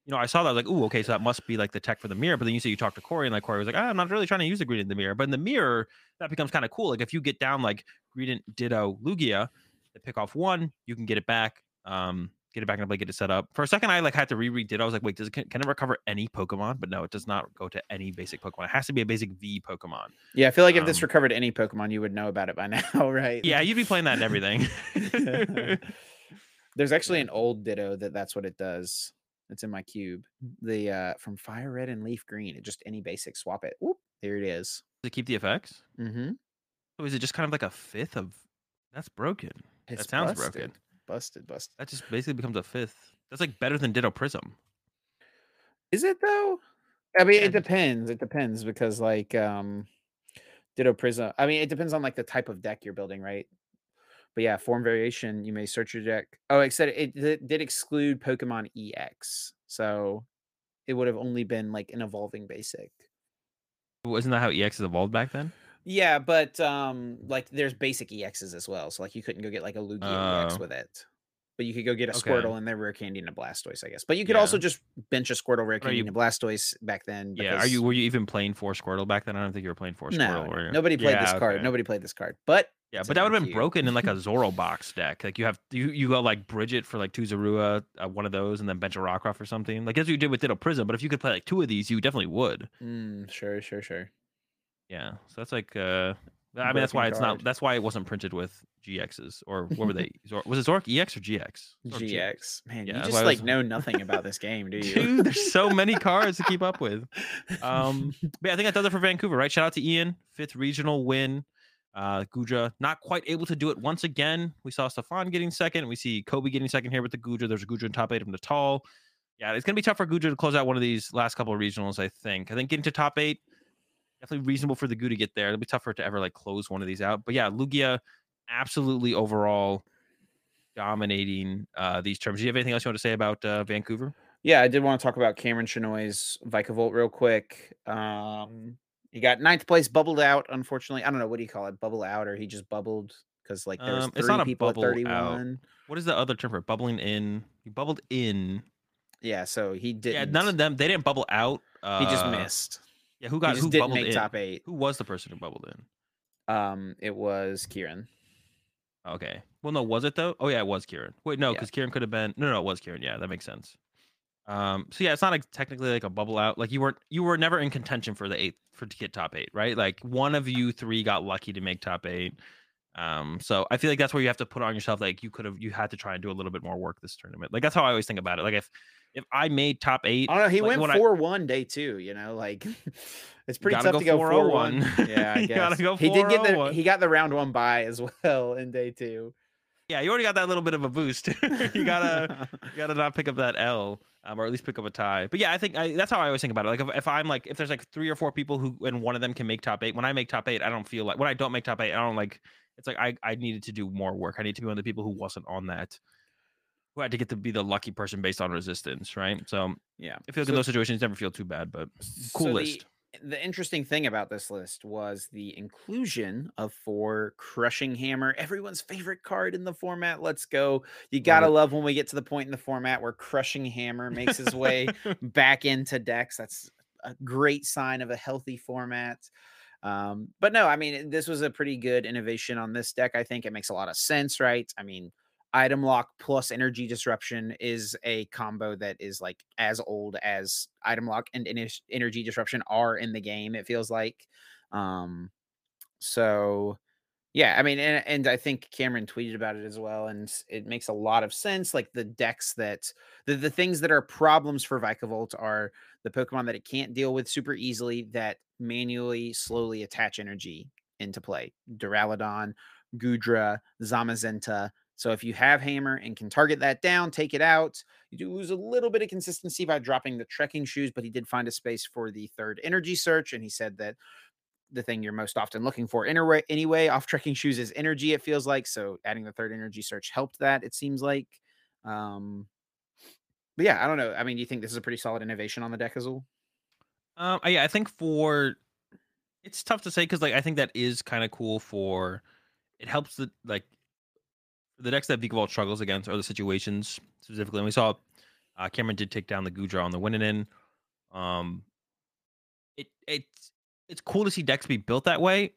you know, I saw that I was like, ooh, okay, so that must be like the tech for the mirror. But then you say you talk to Corey, and like Corey was like, ah, I'm not really trying to use the Greedent in the mirror. But in the mirror, that becomes kind of cool. Like if you get down like Greedent, Ditto, Lugia, they pick off one, you can get it back. Um, get it back and play, get it set up. For a second, I like had to reread it. I was like, wait, does it can, can it recover any Pokemon? But no, it does not go to any basic Pokemon. It has to be a basic V Pokemon. Yeah, I feel like if this Um, recovered any Pokemon, you would know about it by now, right? Yeah, you'd be playing that and everything. There's actually an old Ditto that that's what it does. It's in my cube. The uh from Fire Red and Leaf Green. It just any basic swap it. Whoop, there it is. to keep the effects. Mm-hmm. So is it just kind of like a fifth of? That's broken. It's sounds busted. broken. Busted, busted. That just basically becomes a fifth. That's like better than Ditto Prism. Is it though? I mean, it it- depends. It depends because like um Ditto Prism. I mean, it depends on like the type of deck you're building, right? But yeah, form variation, you may search your deck. Oh, it said it did, did exclude Pokemon EX. So it would have only been like an evolving basic. Wasn't that how EX is evolved back then? Yeah, but um like there's basic EXs as well. So like you couldn't go get like a Lugia EX Oh. with it. But you could go get a Okay. Squirtle and their rare candy and a Blastoise, I guess. But you could also just bench a Squirtle rare candy you- and a Blastoise back then. Yeah. Are you were you even playing for Squirtle back then? I don't think you were playing for Squirtle. no, you? nobody played this Yeah, card. okay. Nobody played this card. But Yeah, but that would have been broken in like a Zoro box deck. Like you have you you go like Brigette for like two Zorua, uh, one of those, and then bench a Rockruff or something. Like that's what you did with Ditto Prism. But if you could play like two of these, you definitely would. mm, sure, sure, sure. Yeah. So that's like uh I mean that's why it's not that's why it wasn't printed with GXs or what were they? Was it Zork EX or GX? Zork GX. Man, Yeah, you just like was- know nothing about this game, do you? Dude, there's so many cards to keep up with. Um, but yeah, I think that does it for Vancouver, right? Shout out to Ian, fifth regional win. Uh, Goodra not quite able to do it once again. We saw Stefan getting second. We see Kobe getting second here with the Goodra. There's a Goodra in top eight from Natal. Yeah, it's gonna be tough for Goodra to close out one of these last couple of regionals. I think. I think getting to top eight definitely reasonable for the goo to get there. It'll be tough for it to ever like close one of these out. But yeah, Lugia absolutely overall dominating uh these terms. Do you have anything else you want to say about uh, Vancouver? yeah, I did want to talk about Cameron Chenoy's Vikavolt real quick. Um, He got ninth place, bubbled out. Unfortunately, I don't know what do you call it, bubble out, or he just bubbled because like there was Um, three it's not a people at bubble out. thirty-one. What is the other term for it? bubbling in? You bubbled in. Yeah, so he didn't. Yeah, none of them. They didn't bubble out. Uh, He just missed. Yeah, who got who didn't bubbled make in? top eight. Who was the person who bubbled in? Um, it was Kieran. Okay. Well, no, was it though? Oh yeah, it was Kieran. Wait, no, Yeah. because Kieran could have been. No, no, it was Kieran. Yeah, that makes sense. Um. So yeah, it's not like technically like a bubble out. Like you weren't you were never in contention for the eighth for to get top eight, right? Like one of you three got lucky to make top eight. Um. So I feel like that's where you have to put on yourself. Like you could have you had to try and do a little bit more work this tournament. Like that's how I always think about it. Like if if I made top eight, I don't know. He like, went when I- four one day two. You know, like it's pretty tough go to go four one. 4-0-1. Yeah, I guess go he did get the he got the round one bye as well in day two. yeah, you already got that little bit of a boost. you gotta you gotta not pick up that L, um, or at least pick up a tie. But yeah, I think I, that's how I always think about it. Like if, if I'm like if there's like three or four people who and one of them can make top eight. When I make top eight, I don't feel like when I don't make top eight, I don't like. It's like I I needed to do more work. I need to be one of the people who wasn't on that, who had to get to be the lucky person based on resistance, right? So yeah, I feel like So- in those situations, never feel too bad. But cool so list. The, the interesting thing about this list was the inclusion of four Crushing Hammer, everyone's favorite card in the format. Let's go. You gotta love when we get to the point in the format where Crushing Hammer makes his way back into decks. That's a great sign of a healthy format. Um, but no, I mean, this was a pretty good innovation on this deck. I think it makes a lot of sense, right? I mean, item lock plus energy disruption is a combo that is like as old as item lock and energy disruption are in the game, it feels like. Um, so yeah, I mean, and, and I think Cameron tweeted about it as well, and it makes a lot of sense. Like the decks that the, the things that are problems for Vikavolt are the Pokemon that it can't deal with super easily that manually slowly attach energy into play. Duraludon, Goodra, Zamazenta. So if you have Hammer and can target that down, take it out, you do lose a little bit of consistency by dropping the trekking shoes, but he did find a space for the third energy search, and he said that the thing you're most often looking for anyway, anyway off trekking shoes is energy it feels like. So adding the third energy search helped that it seems like. Um but yeah i don't know. I mean do you think this is a pretty solid innovation on the deck as well Um, yeah, I think for it's tough to say because like I think that is kind of cool for it helps the like the decks that Vikavolt struggles against are the situations specifically. And we saw uh, Cameron did take down the Goodra on the winning in. Um, it it's it's cool to see decks be built that way.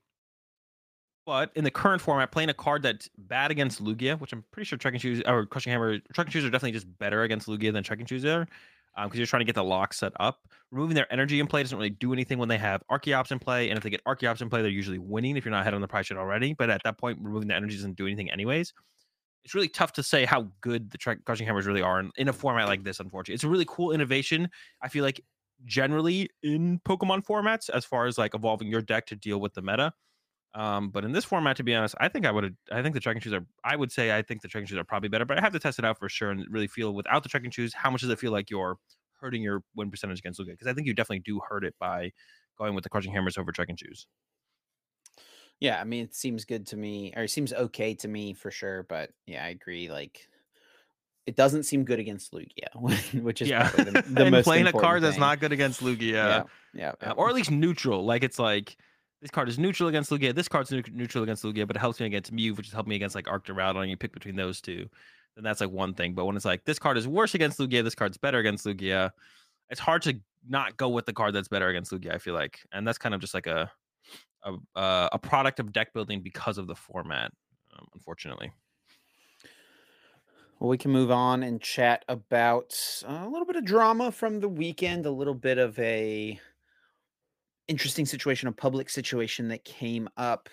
But in the current format, playing a card that's bad against Lugia, which I'm pretty sure Trekking Shoes or Crushing Hammer, Trekking Shoes are definitely just better against Lugia than Trekking Shoes are, because you're trying to get the lock set up. Removing their energy in play doesn't really do anything when they have Archeops in play, and if they get Archeops in play, they're usually winning if you're not ahead on the price sheet already. But at that point, removing the energy doesn't do anything anyways. It's really tough to say how good the Tre- Crushing Hammers really are in, in a format like this. Unfortunately, it's a really cool innovation. I feel like generally in Pokemon formats, as far as like evolving your deck to deal with the meta. Um, but in this format, to be honest, I think I would. I think the trekking shoes are. I would say I think the trekking shoes are probably better, but I have to test it out for sure and really feel without the trekking shoes, how much does it feel like you're hurting your win percentage against Lugia? Because I think you definitely do hurt it by going with the crushing hammers over trekking shoes. Yeah i mean it seems good to me or it seems okay to me for sure but yeah i agree like it doesn't seem good against lugia which is yeah, the, the and most playing a card that's not good against Lugia, yeah yeah, uh, yeah. or at least neutral. Like it's like this card is neutral against Lugia. This card's neutral against Lugia, but it helps me against Mew, which has helped me against like Arcturalon. And you pick between those two, then that's like one thing. But when it's like this card is worse against Lugia, this card's better against Lugia, it's hard to not go with the card that's better against Lugia. I feel like, and that's kind of just like a a uh, a product of deck building because of the format, um, unfortunately. Well, we can move on and chat about uh, a little bit of drama from the weekend, a little bit of a interesting situation, a public situation that came up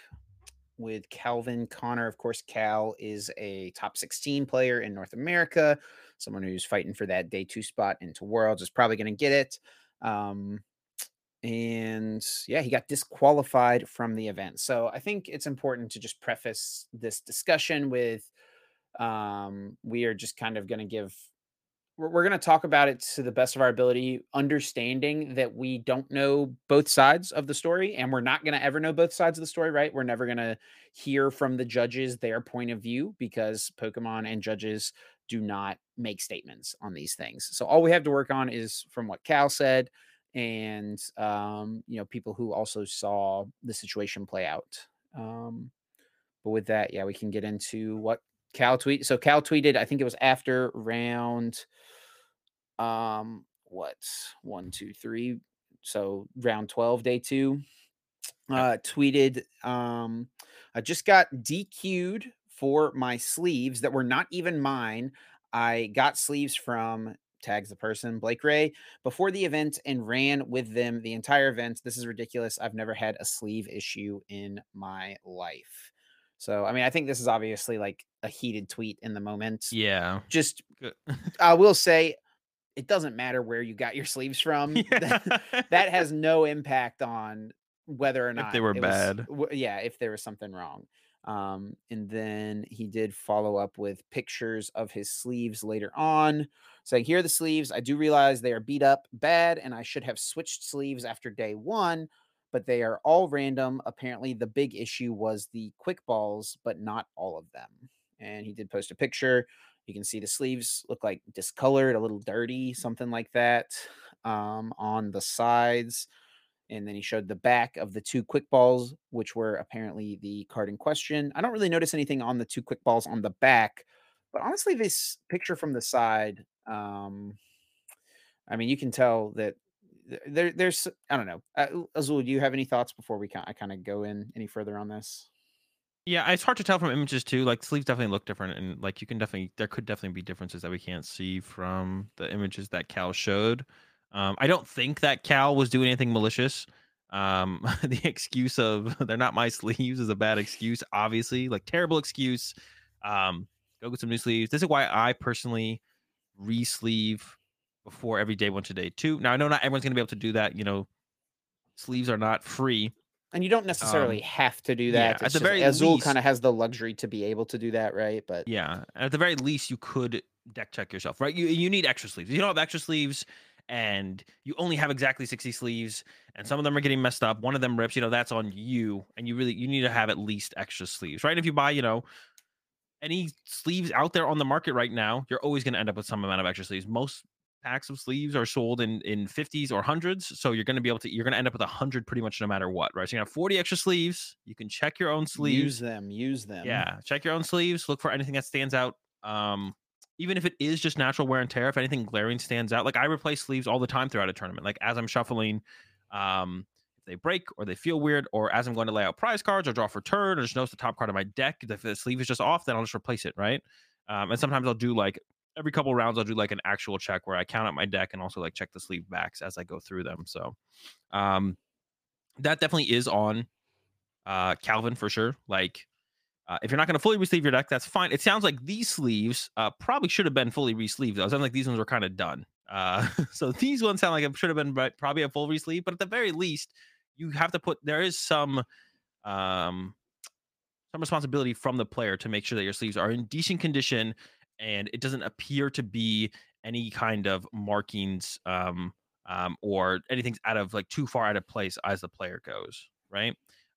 with Calvin Connor. Of course, Cal is a top 16 player in North America, someone who's fighting for that day two spot into Worlds, is probably going to get it. Um, and yeah, he got disqualified from the event. So I think it's important to just preface this discussion with um, we are just kind of going to give we're, we're going to talk about it to the best of our ability understanding that we don't know both sides of the story and we're not going to ever know both sides of the story right we're never going to hear from the judges their point of view because pokemon and judges do not make statements on these things so all we have to work on is from what cal said and um, you know people who also saw the situation play out. Um, but with that, yeah, we can get into what Cal tweet. So Cal tweeted, I think it was after round um what one, two, three. So round 12, day two. Uh tweeted, um, I just got DQ'd for my sleeves that were not even mine. I got sleeves from tags the person, Blake Ray, before the event and ran with them the entire event. This is ridiculous. I've never had a sleeve issue in my life. So, I mean, I think this is obviously like a heated tweet in the moment. Yeah. Just, I will say, it doesn't matter where you got your sleeves from. Yeah. that has no impact on whether or If not they were it was- bad. yeah, if there was something wrong. Um, and then he did follow up with pictures of his sleeves later on, saying, Here are the sleeves. I do realize they are beat up bad, and I should have switched sleeves after day one, but they are all random. Apparently, the big issue was the quick balls, but not all of them. And he did post a picture. You can see the sleeves look like discolored, a little dirty, something like that um, on the sides. And then he showed the back of the two quick balls, which were apparently the card in question. I don't really notice anything on the two quick balls on the back, but honestly, this picture from the side, um, I mean, you can tell that there, there's, I don't know. Uh, Azul, do you have any thoughts before we kind I kind of go in any further on this? Yeah, it's hard to tell from images too. Like sleeves definitely look different, and like you can definitely there could definitely be differences that we can't see from the images that Cal showed. Um, I don't think that Cal was doing anything malicious. Um, the excuse of they're not my sleeves is a bad excuse, obviously, like terrible excuse. Um, go get some new sleeves. This is why I personally re-sleeve before every day one to day two. Now I know not everyone's gonna be able to do that. You know, sleeves are not free. And you don't necessarily Um, have to do yeah, that. at the very Azul kind of has the luxury to be able to do that, right? But Yeah, at the very least, you could deck check yourself, right? You you need extra sleeves. If you don't have extra sleeves, and you only have exactly sixty sleeves, and some of them are getting messed up. One of them rips. You know that's on you, and you really you need to have at least extra sleeves, right? And if you buy, you know, any sleeves out there on the market right now, you're always going to end up with some amount of extra sleeves. Most packs of sleeves are sold in in 50s or hundreds, so you're going to be able to you're going to end up with a hundred pretty much no matter what, right? So you have 40 extra sleeves. You can check your own sleeves. use them, use them. Yeah, check your own sleeves. Look for anything that stands out. Um, even if it is just natural wear and tear, if anything glaring stands out, like I replace sleeves all the time throughout a tournament. Like as I'm shuffling, um, if they break or they feel weird, or as I'm going to lay out prize cards or draw for turn, or just notice the top card of my deck, if the sleeve is just off, then I'll just replace it, right? Um, and sometimes I'll do like every couple rounds, I'll do like an actual check where I count out my deck and also like check the sleeve backs as I go through them. So, um, that definitely is on uh Calvin for sure. Like uh, if you're not going to fully re-sleeve your deck, that's fine. It sounds like these sleeves uh, probably should have been fully re-sleeved. Though. It sounds like these ones were kind of done. Uh, so these ones sound like it should have been probably a full re-sleeve. But at the very least, you have to put there is some um, some responsibility from the player to make sure that your sleeves are in decent condition and it doesn't appear to be any kind of markings um, um, or anything's out of like too far out of place as the player goes. Right.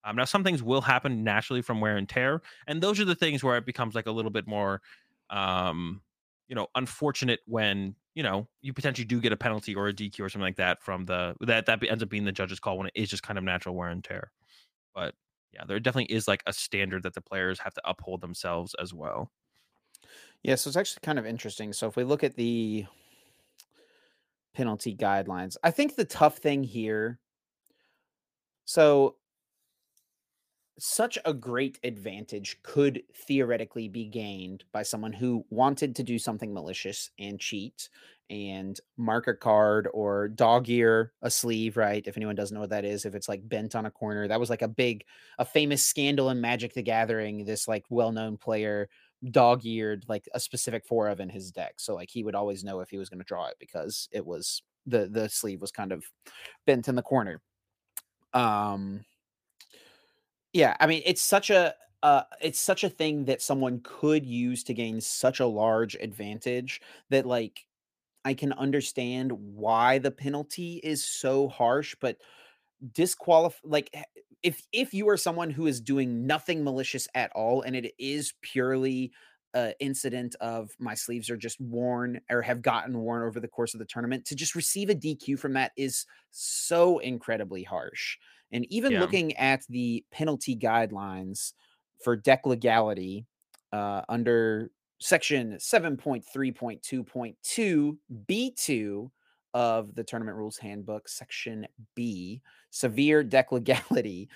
Um, now, some things will happen naturally from wear and tear, and those are the things where it becomes like a little bit more, um, you know, unfortunate when you know you potentially do get a penalty or a DQ or something like that from the that that ends up being the judge's call when it is just kind of natural wear and tear. But yeah, there definitely is like a standard that the players have to uphold themselves as well. Yeah, so it's actually kind of interesting. So if we look at the penalty guidelines, I think the tough thing here so such a great advantage could theoretically be gained by someone who wanted to do something malicious and cheat and mark a card or dog ear a sleeve, right? If anyone doesn't know what that is, if it's like bent on a corner, that was like a big, a famous scandal in Magic the Gathering. This like well known player dog eared like a specific four of in his deck. So like he would always know if he was going to draw it because it was the the sleeve was kind of bent in the corner. Um yeah, I mean it's such a uh it's such a thing that someone could use to gain such a large advantage that like I can understand why the penalty is so harsh, but disqualify like if if you are someone who is doing nothing malicious at all and it is purely uh, incident of my sleeves are just worn or have gotten worn over the course of the tournament to just receive a DQ from that is so incredibly harsh. And even Yeah. looking at the penalty guidelines for deck legality uh, under section 7.3.2.2 B2 of the tournament rules handbook, section B, severe deck legality.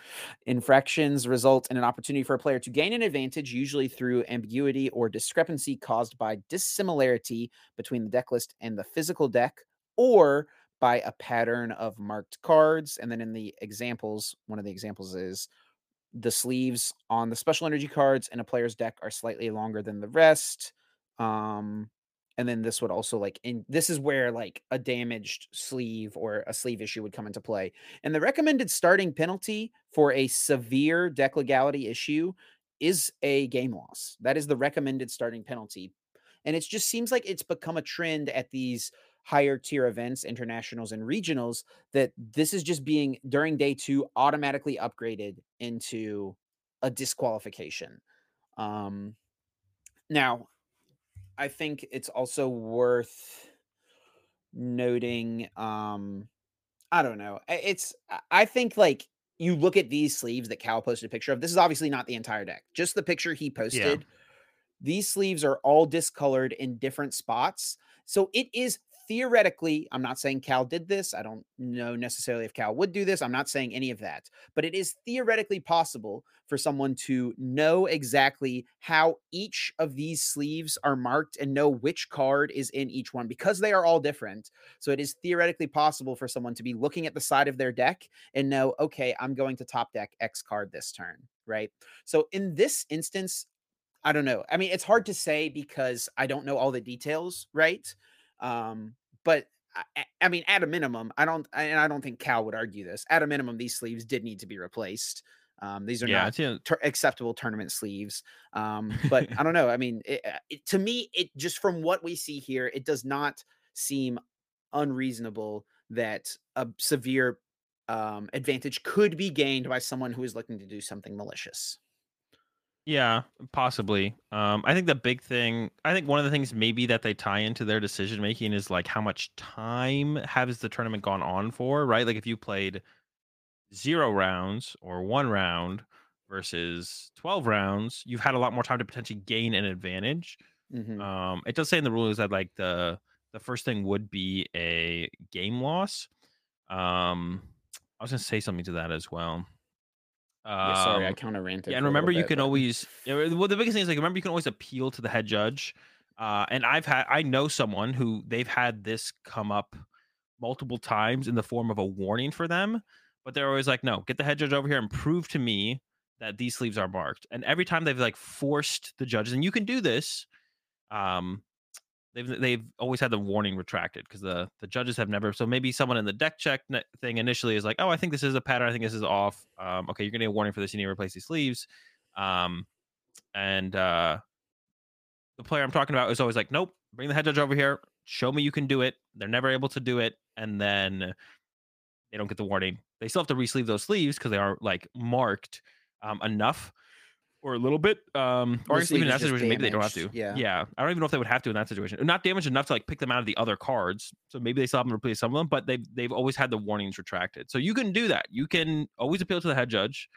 Infractions result in an opportunity for a player to gain an advantage, usually through ambiguity or discrepancy caused by dissimilarity between the deck list and the physical deck, or by a pattern of marked cards. And then in the examples, one of the examples is the sleeves on the special energy cards in a player's deck are slightly longer than the rest. Um, and then this would also like in this is where like a damaged sleeve or a sleeve issue would come into play. And the recommended starting penalty for a severe deck legality issue is a game loss. That is the recommended starting penalty. And it just seems like it's become a trend at these higher tier events, internationals and regionals, that this is just being during day two automatically upgraded into a disqualification. Um, now, I think it's also worth noting. Um, I don't know. It's I- think like you look at these sleeves that Cal posted a picture of. This is obviously not the entire deck, just the picture he posted. These sleeves are all discolored in different spots. So it is theoretically, I'm not saying Cal did this. I don't know necessarily if Cal would do this. I'm not saying any of that, but it is theoretically possible for someone to know exactly how each of these sleeves are marked and know which card is in each one because they are all different. So it is theoretically possible for someone to be looking at the side of their deck and know, okay, I'm going to top deck X card this turn, right? So in this instance, I don't know. I mean, it's hard to say because I don't know all the details, right? Um, but I, I- mean, at a minimum, I don't, and I don't think Cal would argue this. At a minimum, these sleeves did need to be replaced. Um, these are Yeah, not tur acceptable tournament sleeves. Um, but I don't know. I mean, it, uh, it, to me, it just from what we see here, it does not seem unreasonable that a severe um, advantage could be gained by someone who is looking to do something malicious. Yeah, possibly. Um, I think the big thing, I think one of the things maybe that they tie into their decision making is like how much time has the tournament gone on for, right? Like if you played zero rounds or one round versus 12 rounds, you've had a lot more time to potentially gain an advantage. Mhm. Um, it does say in the rules that like the the first thing would be a game loss. Um, I was gonna say something to that as well. Yeah, sorry, I Um, kind of ranted. yeah, and for a little remember you bit, can but- always yeah, well the biggest thing is like remember you can always appeal to the head judge. Uh and I've had I know someone who they've had this come up multiple times in the form of a warning for them, but they're always like, no, get the head judge over here and prove to me that these sleeves are marked. And every time they've like forced the judges, and you can do this, um, they've they've always had the warning retracted because the the judges have never. So maybe someone in the deck check thing initially is like, oh, I think this is a pattern. I think this is off. Um, okay, you're gonna get a warning for this. You need to replace these sleeves. Um, and uh, the player I'm talking about is always like, nope, bring the head judge over here. Show me you can do it. They're never able to do it, and then they don't get the warning. They still have to re-sleeve those sleeves because they are like marked um, enough or a little bit. Um, or even in that situation, maybe they don't have to. yeah. yeah. I don't even know if they would have to in that situation. Not damaged enough to like pick them out of the other cards. So maybe they still haven't replaced some of them, but they've they've always had the warnings retracted. So you can do that. You can always appeal to the head judge.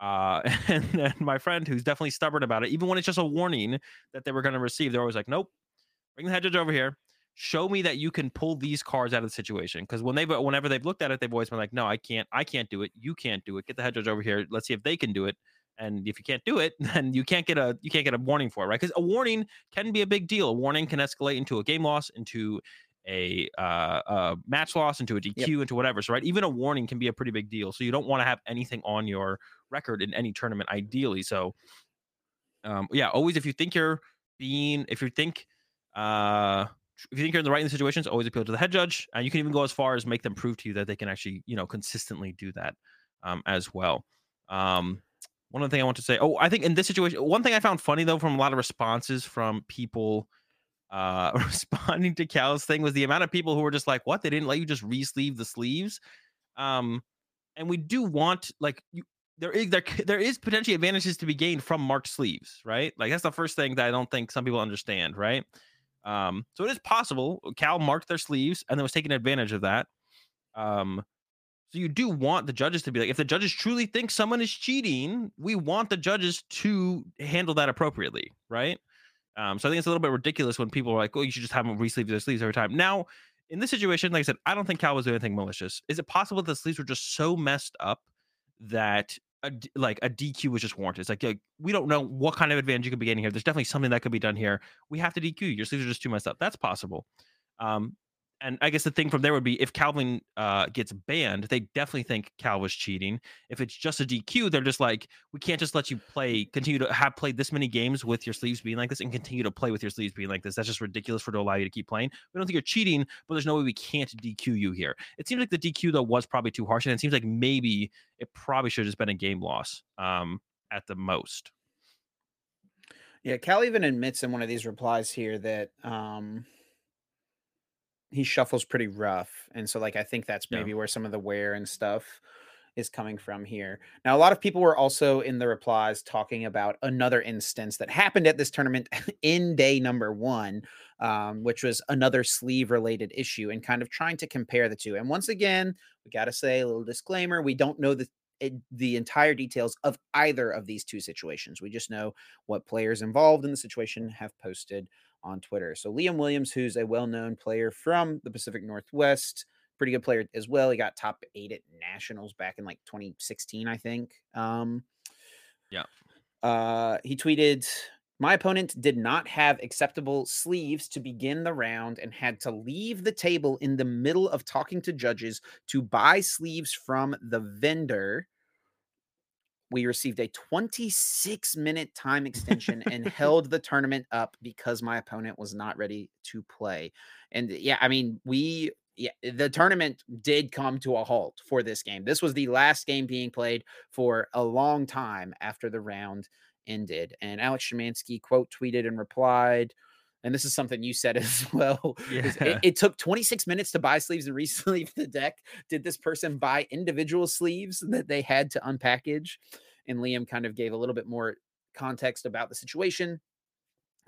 Uh, and then my friend, who's definitely stubborn about it, even when it's just a warning that they were going to receive, they're always like, "Nope, bring the head judge over here. Show me that you can pull these cards out of the situation." Because when they've whenever they've looked at it, they've always been like, "No, I can't. I can't do it. You can't do it. Get the head judge over here. Let's see if they can do it." And if you can't do it, then you can't get a you can't get a warning for it, right? Because a warning can be a big deal. A warning can escalate into a game loss, into a uh, uh, match loss, into a DQ, into whatever. So, right, even a warning can be a pretty big deal. So you don't want to have anything on your record in any tournament, ideally. So, um, yeah, always if you think you're being, if you think, uh, if you think you're in the right in the situations, always appeal to the head judge. And you can even go as far as make them prove to you that they can actually, you know, consistently do that um, as well. Um, one other thing I want to say. Oh, I think in this situation, one thing I found funny though from a lot of responses from people uh responding to Cal's thing was the amount of people who were just like, "What? They didn't let you just re-sleeve the sleeves." Um, and we do want like you. there is there there is potentially advantages to be gained from marked sleeves, right? Like that's the first thing that I don't think some people understand, right? Um, so it is possible Cal marked their sleeves and then was taking advantage of that. Um, so you do want the judges to be like, if the judges truly think someone is cheating, we want the judges to handle that appropriately, right? Um, so I think it's a little bit ridiculous when people are like, "Oh, you should just have them re-sleeve their sleeves every time." Now, in this situation, like I said, I don't think Cal was doing anything malicious. Is it possible that the sleeves were just so messed up that a, like a DQ was just warranted? It's like, like we don't know what kind of advantage you could be getting here. There's definitely something that could be done here. We have to DQ. Your sleeves are just too messed up. That's possible. Um, and I guess the thing from there would be if Calvin uh, gets banned, they definitely think Cal was cheating. If it's just a DQ, they're just like, we can't just let you play, continue to have played this many games with your sleeves being like this, and continue to play with your sleeves being like this. That's just ridiculous for to allow you to keep playing. We don't think you're cheating, but there's no way we can't DQ you here. It seems like the DQ though was probably too harsh, and it seems like maybe it probably should have just been a game loss um, at the most. Yeah, Cal even admits in one of these replies here that um he shuffles pretty rough, and so, like, I think that's Yeah. maybe where some of the wear and stuff is coming from here. Now, a lot of people were also in the replies talking about another instance that happened at this tournament in day number 1, um, which was another sleeve-related issue and kind of trying to compare the 2, and once again, we gotta say a little disclaimer, we don't know the the entire details of either of these 2 situations. We just know what players involved in the situation have posted on Twitter. So Liam Williams, who's a well-known player from the Pacific Northwest, pretty good player as well. He got top eight at nationals back in like 2016, I think. Um, Yeah. uh, he tweeted, My opponent did not have acceptable sleeves to begin the round and had to leave the table in the middle of talking to judges to buy sleeves from the vendor. We received a 26 minute time extension and held the tournament up because my opponent was not ready to play. And yeah, I mean, we yeah, the tournament did come to a halt for this game. This was the last game being played for a long time after the round ended. And Alex Schemanske quote tweeted and replied, and this is something you said as well. Yeah. It, it took 26 minutes to buy sleeves and re-sleeve the deck. Did this person buy individual sleeves that they had to unpackage? And Liam kind of gave a little bit more context about the situation.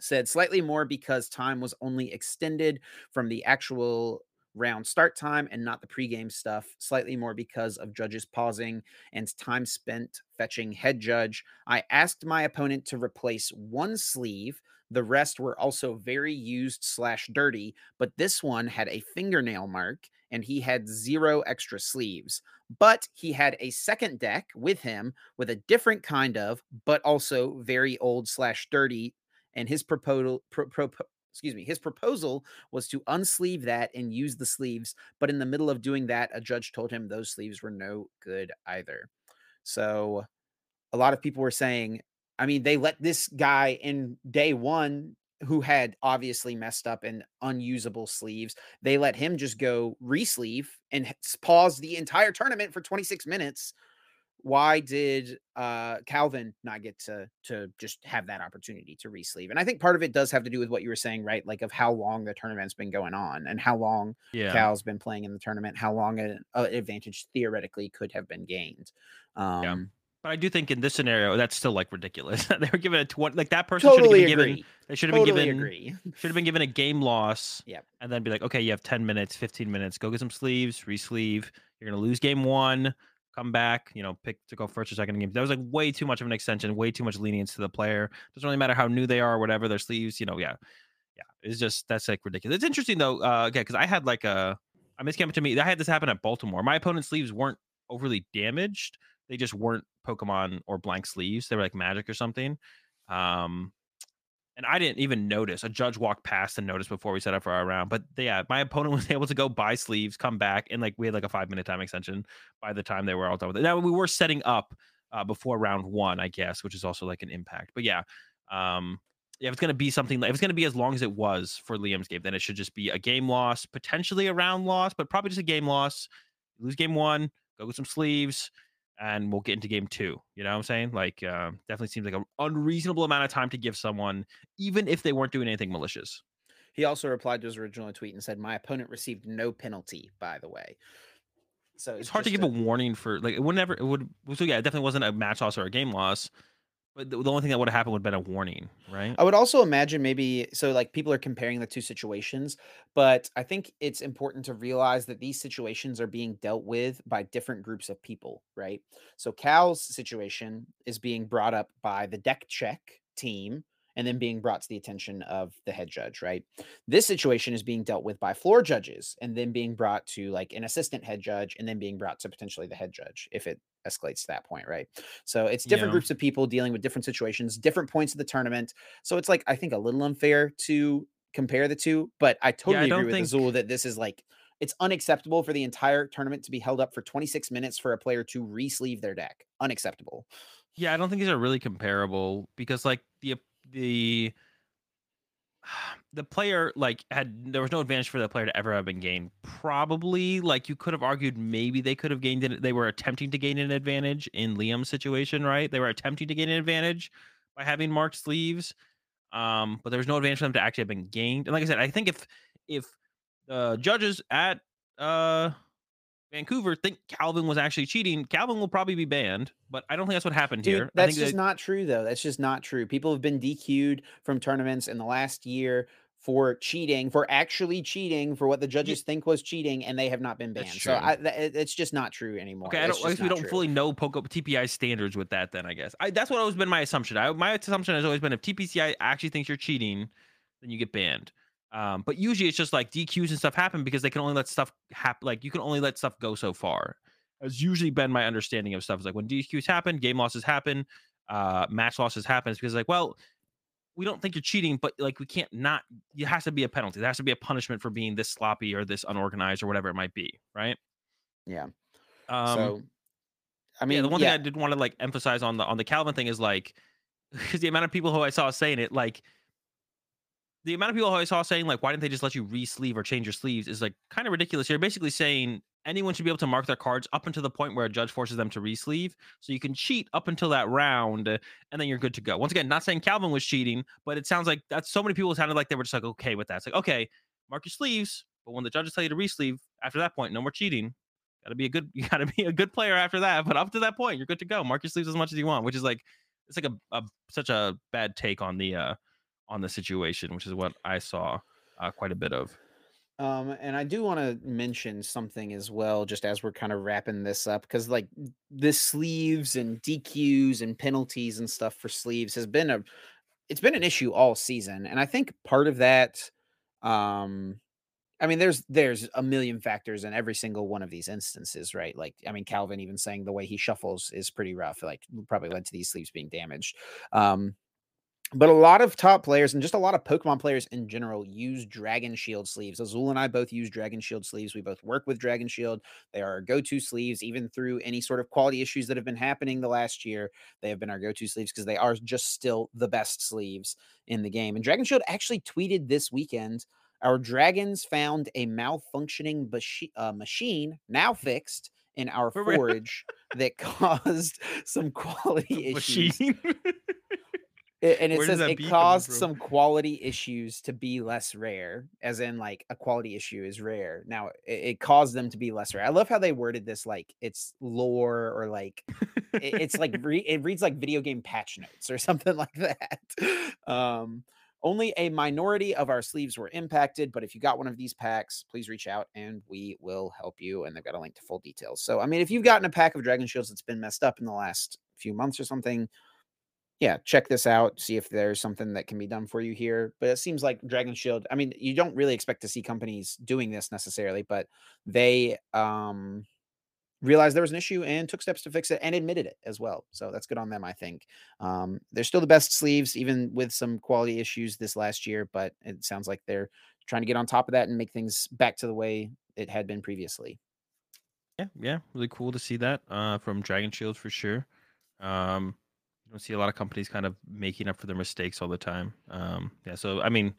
Said slightly more because time was only extended from the actual round start time and not the pregame stuff. Slightly more because of judges pausing and time spent fetching head judge. I asked my opponent to replace one sleeve. The rest were also very used slash dirty, but this one had a fingernail mark and he had zero extra sleeves. But he had a second deck with him with a different kind of, but also very old slash dirty. And his proposal, pro, pro, excuse me, his proposal was to unsleeve that and use the sleeves. But in the middle of doing that, a judge told him those sleeves were no good either. So a lot of people were saying, I mean, they let this guy in day one who had obviously messed up and unusable sleeves. They let him just go re-sleeve and pause the entire tournament for 26 minutes. Why did uh Calvin not get to to just have that opportunity to re-sleeve? And I think part of it does have to do with what you were saying, right? Like of how long the tournament's been going on and how long Yeah. Cal's been playing in the tournament, how long an uh, advantage theoretically could have been gained. Um But I do think in this scenario, that's still like ridiculous. they were given a twenty, like that person should have been given. agree. They should have Totally been given. agree. Should have been given a game loss. Yep. And then be like, okay, you have ten minutes, fifteen minutes. Go get some sleeves, re-sleeve. You're gonna lose game one. Come back. You know, pick to go first or second in game. That was like way too much of an extension. Way too much lenience to the player. Doesn't really matter how new they are or whatever. Their sleeves. You know, yeah, yeah. It's just that's like ridiculous. It's interesting though. Uh, okay, because I had like a. I miss to me. I had this happen at Baltimore. My opponent's sleeves weren't overly damaged. They just weren't Pokemon or blank sleeves. They were like magic or something. Um, and I didn't even notice. A judge walked past and noticed before we set up for our round. But yeah, my opponent was able to go buy sleeves, come back, and like we had like a five minute time extension by the time they were all done with it. Now we were setting up uh, before round one, I guess, which is also like an impact. But yeah, um, yeah, if it's gonna be something like if it's gonna be as long as it was for Liam's game, then it should just be a game loss, potentially a round loss, but probably just a game loss. Lose game one, go get some sleeves, and we'll get into game two. You know what I'm saying? Like, uh, definitely seems like an unreasonable amount of time to give someone, even if they weren't doing anything malicious. He also replied to his original tweet and said, My opponent received no penalty, by the way. So it's, it's hard to give a, a, warning for like it would never it would so yeah it definitely wasn't a match loss or a game loss but the, the only thing that would have happened would have been a warning, right? I would also imagine maybe so like people are comparing the two situations, but I think it's important to realize that these situations are being dealt with by different groups of people, right? So Cal's situation is being brought up by the deck check team and then being brought to the attention of the head judge, right? This situation is being dealt with by floor judges and then being brought to like an assistant head judge and then being brought to potentially the head judge if it escalates to that point, right? So it's different yeah. groups of people dealing with different situations, different points of the tournament. So it's like I think a little unfair to compare the two, but I totally yeah, I agree with think... Azul that this is like it's unacceptable for the entire tournament to be held up for 26 minutes for a player to re-sleeve their deck. Unacceptable. Yeah, I don't think these are really comparable because like the the the player like had there was no advantage for the player to ever have been gained. Probably like you could have argued maybe they could have gained it. They were attempting to gain an advantage in Liam's situation, right? They were attempting to gain an advantage by having marked sleeves. Um, but there was no advantage for them to actually have been gained. And like I said, I think if if the judges at uh Vancouver think Calvin was actually cheating, Calvin will probably be banned. But I don't think that's what happened Dude, here. That's just that... not true, though. That's just not true. People have been DQ'd from tournaments in the last year for cheating, for actually cheating, for what the judges yeah. think was cheating, and they have not been banned. So I, th- it's just not true anymore. Okay, I, don't, I guess we don't true. fully know Poco TPI standards with that. Then I guess I, that's what always been my assumption. I, my assumption has always been if TPCI actually thinks you're cheating, then you get banned. Um, but usually it's just like DQs and stuff happen because they can only let stuff happen. Like you can only let stuff go so far. Has usually been my understanding of stuff. Is like when DQs happen, game losses happen, uh, match losses happen. It's because like, well, we don't think you're cheating, but like we can't not. It has to be a penalty. There has to be a punishment for being this sloppy or this unorganized or whatever it might be, right? Yeah. Um, so, I mean, yeah, the one yeah. thing I did want to like emphasize on the on the Calvin thing is like because the amount of people who I saw saying it, like the amount of people I saw saying like, why didn't they just let you re-sleeve or change your sleeves is like kind of ridiculous. You're basically saying anyone should be able to mark their cards up until the point where a judge forces them to re-sleeve. So you can cheat up until that round, and then you're good to go. Once again, not saying Calvin was cheating, but it sounds like that's so many people sounded like they were just like okay with that. It's like okay, mark your sleeves, but when the judges tell you to re-sleeve, after that point, no more cheating. Got to be a good, you got to be a good player after that. But up to that point, you're good to go. Mark your sleeves as much as you want, which is like it's like a, a such a bad take on the uh on the situation, which is what I saw uh, quite a bit of. Um, and I do want to mention something as well, just as we're kind of wrapping this up, because like the sleeves and DQs and penalties and stuff for sleeves has been a, it's been an issue all season, and I think part of that, um, I mean, there's there's a million factors in every single one of these instances, right? Like, I mean, Calvin even saying the way he shuffles is pretty rough. Like, probably led to these sleeves being damaged. Um, but a lot of top players and just a lot of Pokemon players in general use Dragon Shield sleeves. Azul and I both use Dragon Shield sleeves. We both work with Dragon Shield. They are our go to sleeves, even through any sort of quality issues that have been happening the last year. They have been our go to sleeves because they are just still the best sleeves in the game. And Dragon Shield actually tweeted this weekend our dragons found a malfunctioning uh, machine, now fixed, in our forge that caused some quality issues. And it Where says it caused some quality issues to be less rare, as in like a quality issue is rare. Now it, it caused them to be less rare. I love how they worded this like it's lore or like it, it's like re- it reads like video game patch notes or something like that. Um, only a minority of our sleeves were impacted, but if you got one of these packs, please reach out and we will help you. And they've got a link to full details. So, I mean, if you've gotten a pack of Dragon Shields that's been messed up in the last few months or something, yeah, check this out, see if there's something that can be done for you here. But it seems like Dragon Shield, I mean, you don't really expect to see companies doing this necessarily, but they um realized there was an issue and took steps to fix it and admitted it as well. So that's good on them, I think. Um, they're still the best sleeves, even with some quality issues this last year, but it sounds like they're trying to get on top of that and make things back to the way it had been previously. Yeah, yeah, really cool to see that uh, from Dragon Shield for sure. Um, don't see a lot of companies kind of making up for their mistakes all the time. Um, yeah, so I mean,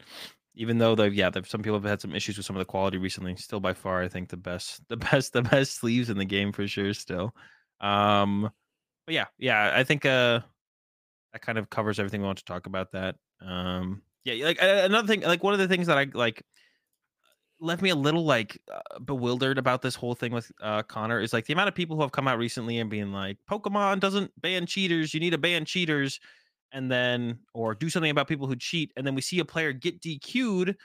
even though they've yeah, some people have had some issues with some of the quality recently. Still, by far, I think the best, the best, the best sleeves in the game for sure. Still, um, but yeah, yeah, I think uh, that kind of covers everything we want to talk about. That um, yeah, like another thing, like one of the things that I like left me a little like uh, bewildered about this whole thing with uh, Connor is like the amount of people who have come out recently and being like, Pokemon doesn't ban cheaters. You need to ban cheaters, and then or do something about people who cheat, and then we see a player get DQ'd.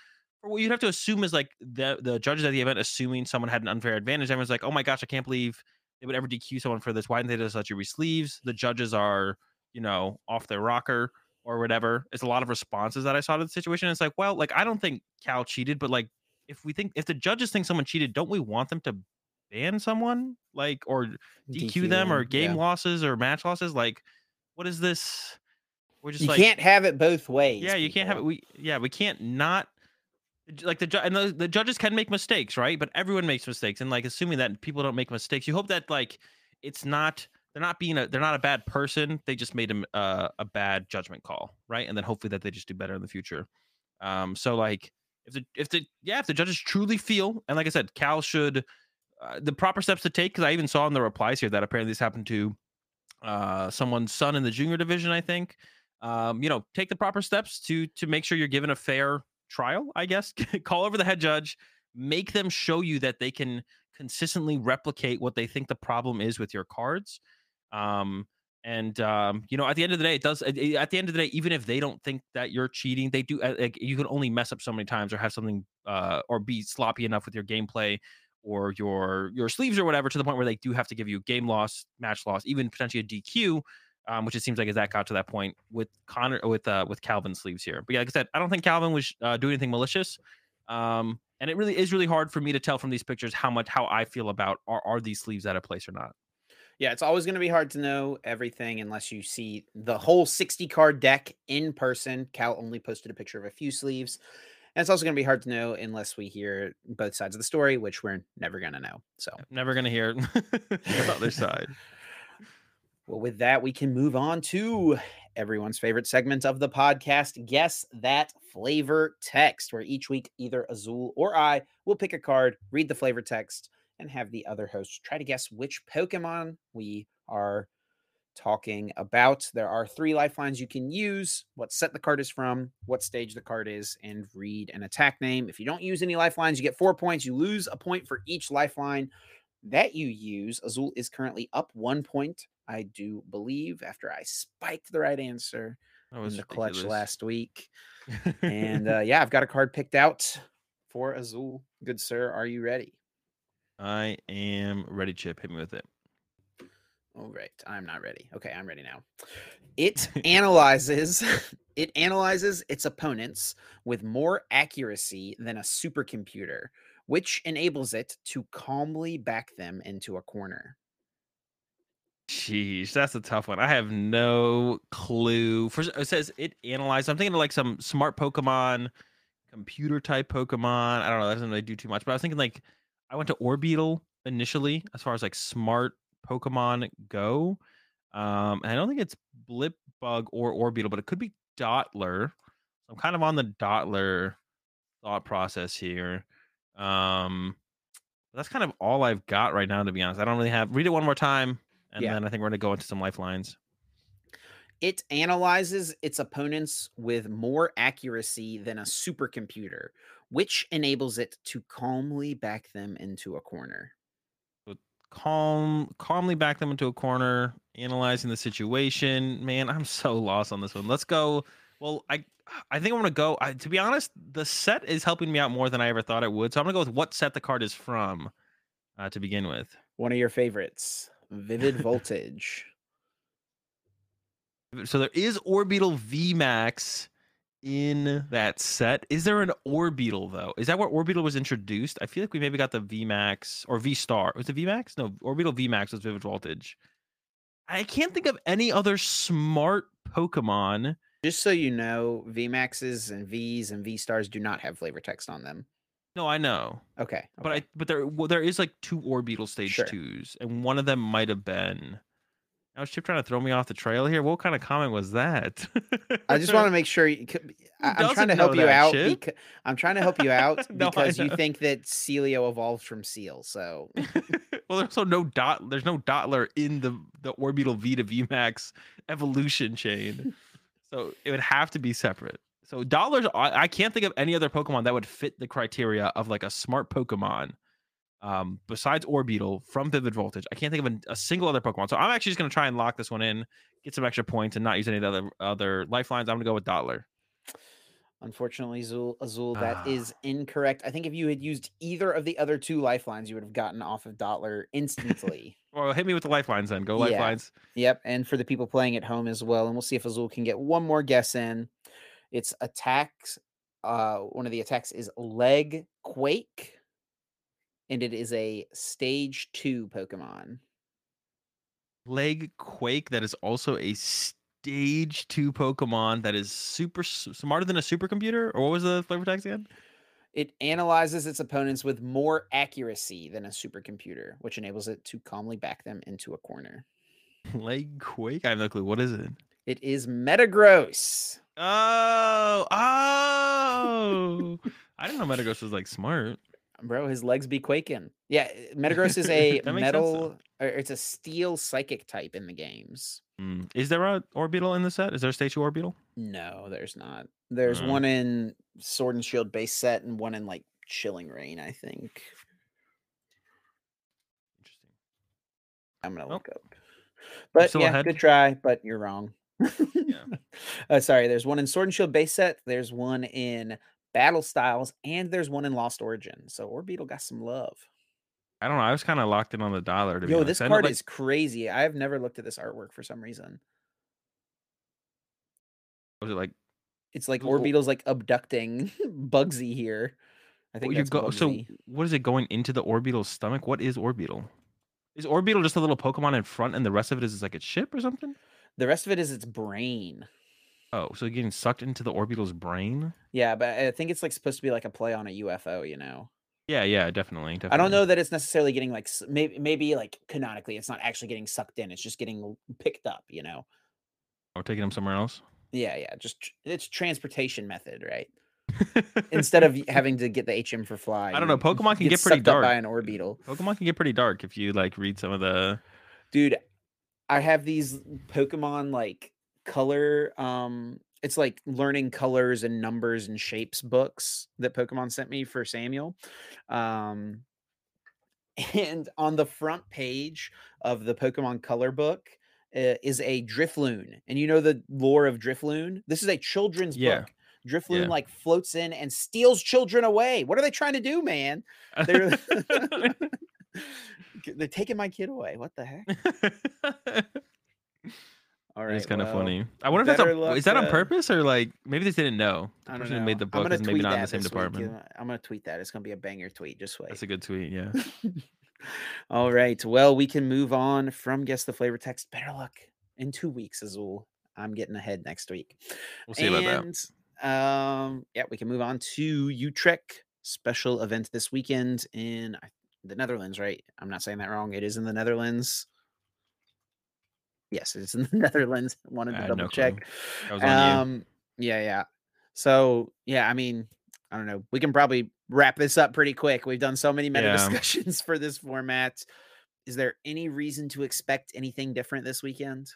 For what you'd have to assume is like the the judges at the event assuming someone had an unfair advantage. Everyone's like, oh my gosh, I can't believe they would ever DQ someone for this. Why didn't they just let you re-sleeves?" The judges are, you know, off their rocker or whatever. It's a lot of responses that I saw to the situation. It's like, well, like I don't think Cal cheated, but like if we think if the judges think someone cheated, don't we want them to ban someone like or DQ, DQ them or game yeah. losses or match losses? Like, what is this? We're just you like, can't have it both ways. Yeah, you people. can't have it. We yeah, we can't not like the and the, the judges can make mistakes, right? But everyone makes mistakes, and like assuming that people don't make mistakes, you hope that like it's not they're not being a they're not a bad person. They just made a uh, a bad judgment call, right? And then hopefully that they just do better in the future. Um, so like if the if the yeah if the judges truly feel and like I said, Cal should uh, the proper steps to take because I even saw in the replies here that apparently this happened to uh someone's son in the junior division. I think um, you know take the proper steps to to make sure you're given a fair trial. I guess call over the head judge, make them show you that they can consistently replicate what they think the problem is with your cards um, and um, you know, at the end of the day, it does. At the end of the day, even if they don't think that you're cheating, they do. Uh, like you can only mess up so many times, or have something, uh, or be sloppy enough with your gameplay, or your your sleeves, or whatever, to the point where they do have to give you game loss, match loss, even potentially a DQ. Um, which it seems like as that got to that point with Connor with uh with Calvin sleeves here. But yeah, like I said, I don't think Calvin was uh, doing anything malicious. Um, and it really is really hard for me to tell from these pictures how much how I feel about are are these sleeves out of place or not yeah, it's always going to be hard to know everything unless you see the whole 60 card deck in person. Cal only posted a picture of a few sleeves. And it's also going to be hard to know unless we hear both sides of the story, which we're never going to know. So, never going to hear the other side. Well, with that, we can move on to everyone's favorite segment of the podcast Guess That Flavor Text, where each week either Azul or I will pick a card, read the flavor text, and have the other hosts try to guess which Pokemon we are talking about. There are three lifelines you can use what set the card is from, what stage the card is, and read an attack name. If you don't use any lifelines, you get four points. You lose a point for each lifeline that you use. Azul is currently up one point, I do believe, after I spiked the right answer in the ridiculous. clutch last week. and uh, yeah, I've got a card picked out for Azul. Good sir, are you ready? I am ready, Chip. Hit me with it. All right. I'm not ready. Okay, I'm ready now. It analyzes it analyzes its opponents with more accuracy than a supercomputer, which enables it to calmly back them into a corner. Jeez, that's a tough one. I have no clue. First, it says it analyzes. I'm thinking of like some smart Pokemon, computer type Pokemon. I don't know. That doesn't really do too much. But I was thinking like I went to Orbeetle initially as far as like smart Pokemon go. Um, and I don't think it's Blipbug or Orbeetle, but it could be Dottler. I'm kind of on the Dottler thought process here. Um, that's kind of all I've got right now, to be honest. I don't really have. Read it one more time, and yeah. then I think we're gonna go into some lifelines. It analyzes its opponents with more accuracy than a supercomputer, which enables it to calmly back them into a corner. calm, calmly back them into a corner, analyzing the situation. Man, I'm so lost on this one. Let's go. Well, I I think I'm gonna go. I, to be honest, the set is helping me out more than I ever thought it would. So I'm gonna go with what set the card is from uh, to begin with. One of your favorites, Vivid Voltage. So there is Orbeetle VMAX in that set. Is there an Orbeetle though? Is that where Orbeetle was introduced? I feel like we maybe got the VMAX or V Star. Was it VMAX? No, Orbeetle VMAX was Vivid Voltage. I can't think of any other smart Pokemon. Just so you know, VMAXs and Vs and V Stars do not have flavor text on them. No, I know. Okay, okay. but I but there well, there is like two Orbeetle stage sure. twos, and one of them might have been now, was Chip trying to throw me off the trail here? What kind of comment was that? I just want to make sure. You, I, am trying to help you out. Beca- I'm trying to help you out no, because you think that Sealeo evolved from Seal. So, well, there's also no dot. There's no Dotler in the the Orbeetle V to VMAX evolution chain, so it would have to be separate. So dollars, I, I can't think of any other Pokemon that would fit the criteria of like a smart Pokemon. Um, besides Orbeetle from Vivid Voltage, I can't think of a, a single other Pokemon. So I'm actually just gonna try and lock this one in, get some extra points, and not use any of the other other lifelines. I'm gonna go with Dottler. Unfortunately, Azul, Azul, that Ah. is incorrect. I think if you had used either of the other two lifelines, you would have gotten off of Dottler instantly. Well, hit me with the lifelines then. Go Yeah. lifelines. Yep, and for the people playing at home as well, and we'll see if Azul can get one more guess in. It's attacks. Uh, one of the attacks is Leg Quake, and it is a stage two Pokemon. Leg Quake, that is also a stage two Pokemon that is super smarter than a supercomputer. Or what was the flavor text again? It analyzes its opponents with more accuracy than a supercomputer, which enables it to calmly back them into a corner. Leg Quake? I have no clue. What is it? It is Metagross. Oh, oh! I didn't know Metagross was like smart. Bro, his legs be quaking. Yeah, uh, Metagross is a That makes sense, metal, or it's a steel psychic type in the games. Hmm. Is there a Orbeetle in the set? Is there a statue Orbeetle? No, there's not. There's Mm. one in Sword and Shield base set and one in like Chilling Reign, I think. Interesting. I'm gonna Well, look up. But yeah, ahead. good try, but you're wrong. Yeah. uh, sorry, there's one in Sword and Shield base set, there's one in Battle Styles, and there's one in Lost Origin. So Orbeetle got some love. I don't know. I was kind of locked in on the Dottler. To Yo, this card like- is crazy. I have never looked at this artwork for some reason. was it like It's like Orbeetle's like abducting Bugsy here. I think you go? So what is it going into the Orbeetle's stomach? What is Orbeetle? Is Orbeetle just a little Pokemon in front, and the rest of it is like its ship or something? the rest of it is its brain. Oh, so getting sucked into the Orbeetle's brain? Yeah, but I think it's like supposed to be like a play on a UFO, you know. Yeah, yeah, definitely. definitely. I don't know that it's necessarily getting like maybe maybe like canonically it's not actually getting sucked in. It's just getting picked up, you know. Or taking them somewhere else. Yeah, yeah, just tr- it's transportation method, right? Instead of having to get the HM for fly. I don't know, Pokemon can get get pretty sucked up by an Orbeetle. Pokemon can get pretty dark if you like read some of the. dude i have these pokemon like color um it's like learning colors and numbers and shapes books that pokemon sent me for samuel um and on the front page of the pokemon color book uh, is a drifloon and you know the lore of drifloon? This is a children's Yeah. book. Drifloon Yeah. like floats in and steals children away. What are they trying to do man? They're they're taking my kid away. What the heck all right it's kind of well, funny. I wonder if that's on, is that on purpose or like maybe they didn't know. The I don't person know. who made the book is maybe not in the same week, department. uh, I'm gonna tweet that. It's gonna be a banger tweet. Just wait. That's a good tweet. Yeah. All right. Well, we can move on from guess the flavor text. Better luck in two weeks, Azul. I'm getting ahead next week. We'll see about that. Um, yeah, we can move on to Utrecht special event this weekend in the Netherlands, right? I'm not saying that wrong. It is in the Netherlands. Yes, it's in the Netherlands. Wanted to had no double check. That was on you. Um, yeah, yeah. So yeah, I mean, I don't know. We can probably wrap this up pretty quick. We've done so many meta Yeah. discussions for this format. Is there any reason to expect anything different this weekend?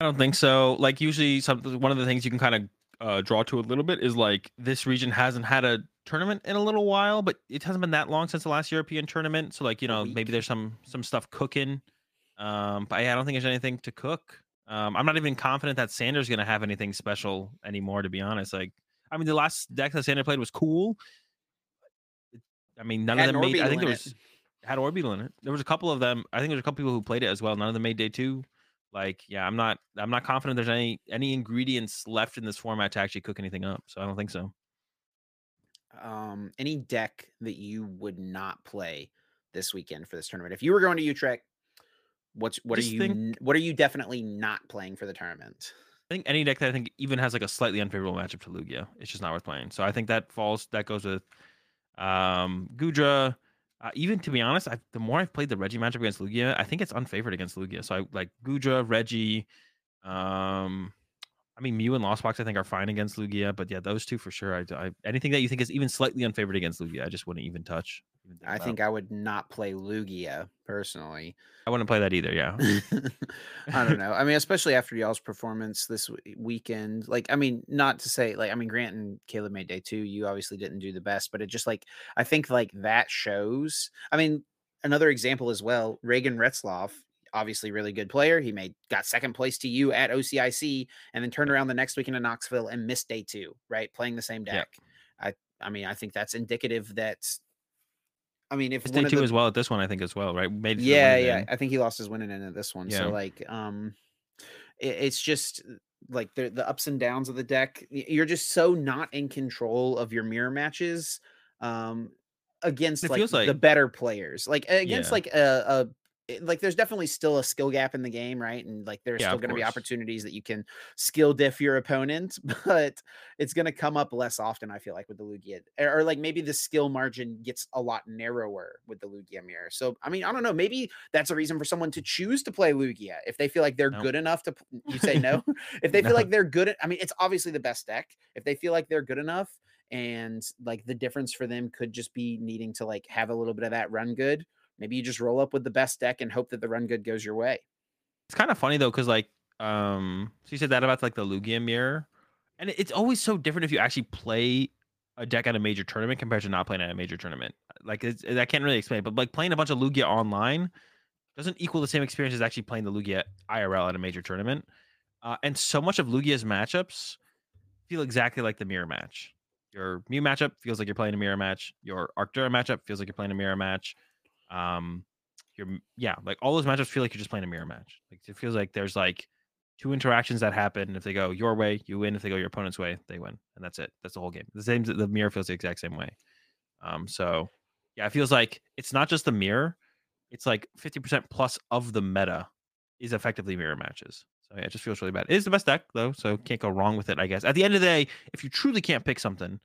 I don't think so. Like usually, some one of the things you can kind of uh, draw to a little bit is like this region hasn't had a tournament in a little while, but it hasn't been that long since the last European tournament. So like you know maybe there's some some stuff cooking. Um, but yeah, I don't think there's anything to cook. Um, I'm not even confident that Sanders gonna have anything special anymore. To be honest, like I mean the last deck that Sanders played was cool. I mean none of them made. I think there in it. was had Orbeetle in it. There was a couple of them. I think there's a couple people who played it as well. None of them made day two. Like, yeah, I'm not I'm not confident there's any any ingredients left in this format to actually cook anything up. So I don't think so. Um, any deck that you would not play this weekend for this tournament? If you were going to Utrecht, what's what are you think- what are you definitely not playing for the tournament? I think any deck that I think even has like a slightly unfavorable matchup to Lugia, it's just not worth playing. So I think that falls that goes with um Goodra. Uh, even to be honest, I, the more I've played the Reggie matchup against Lugia, I think it's unfavored against Lugia. So I like Goodra, Reggie. Um, I mean, Mew and Lost Box I think are fine against Lugia, but yeah, those two for sure. I, I anything that you think is even slightly unfavored against Lugia, I just wouldn't even touch. Even I about. think I would not play Lugia personally. I wouldn't play that either. Yeah, I don't know. I mean, especially after y'all's performance this eh, weekend. Like, I mean, not to say like, I mean, Grant and Caleb made day two. You obviously didn't do the best, but it just like I think like that shows. I mean, another example as well. Reagan Retzloff, obviously really good player. He made got second place to you at OCIC, and then turned around the next weekend in Knoxville and missed day two. Right, playing the same Yeah. deck. I I mean, I think that's indicative that. I mean, if day two the- as well at this one. I think as well, right? Made it to the yeah, yeah. end. I think he lost his winning end at this one. Yeah. So like, um, it, it's just like the the ups and downs of the deck. You're just so not in control of your mirror matches, um, against It like, the better players. Like against Yeah. like a, a it- like there's definitely still a skill gap in the game, right? And like there's Yeah, still going to be opportunities that you can skill diff your opponent, but it's going to come up less often. I feel like with the Lugia, or, or, like maybe the skill margin gets a lot narrower with the Lugia mirror. So I mean, I don't know. Maybe that's a reason for someone to choose to play Lugia if they feel like they're No. good enough to. You say no if they feel like they're good. At, I mean, it's obviously the best deck. If they feel like they're good enough, and like the difference for them could just be needing to like have a little bit of that run good. Maybe you just roll up with the best deck and hope that the run good goes your way. It's kind of funny though, because like, um, so you said that about like the Lugia mirror, and it's always so different if you actually play a deck at a major tournament compared to not playing at a major tournament. Like, it's, I can't really explain, it, but like playing a bunch of Lugia online doesn't equal the same experience as actually playing the Lugia IRL at a major tournament. Uh, and so much of Lugia's matchups feel exactly like the mirror match. Your Mew matchup feels like you're playing a mirror match. Your Arctura matchup feels like you're playing a mirror match. Um, your yeah, like all those matchups feel like you're just playing a mirror match. Like it feels like there's like two interactions that happen. If they go your way, you win. If they go your opponent's way, they win, and that's it. That's the whole game. The same. The mirror feels the exact same way. Um, so yeah, it feels like it's not just the mirror. It's like 50% plus of the meta is effectively mirror matches. So yeah, it just feels really bad. It is the best deck though, so can't go wrong with it. I guess at the end of the day, if you truly can't pick something,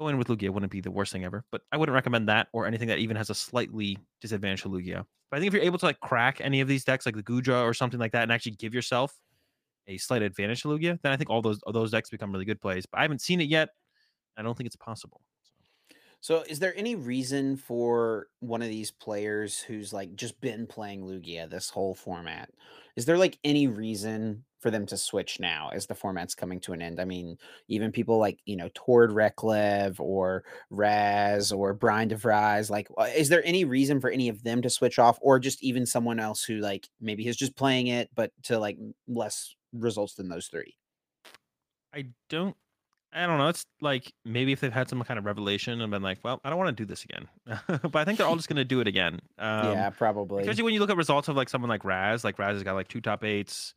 go in with Lugia wouldn't be the worst thing ever. But I wouldn't recommend that or anything that even has a slightly disadvantage to Lugia. But I think if you're able to like crack any of these decks, like the Goodra or something like that, and actually give yourself a slight advantage to Lugia, then I think all those all those decks become really good plays. But I haven't seen it yet. I don't think it's possible. So. Is there any reason for one of these players who's like just been playing Lugia this whole format? Is there like any reason for them to switch now as the format's coming to an end? I mean, even people like, you know, Tord Reklev or Raz or Brian DeVries, like, uh, is there any reason for any of them to switch off or just even someone else who like maybe is just playing it, but to like less results than those three? I don't I don't know. It's like maybe if they've had some kind of revelation and been like, well, I don't want to do this again. but I think they're all just going to do it again. Um, yeah, probably. Especially when you look at results of like someone like Raz, like Raz has got like two top eights.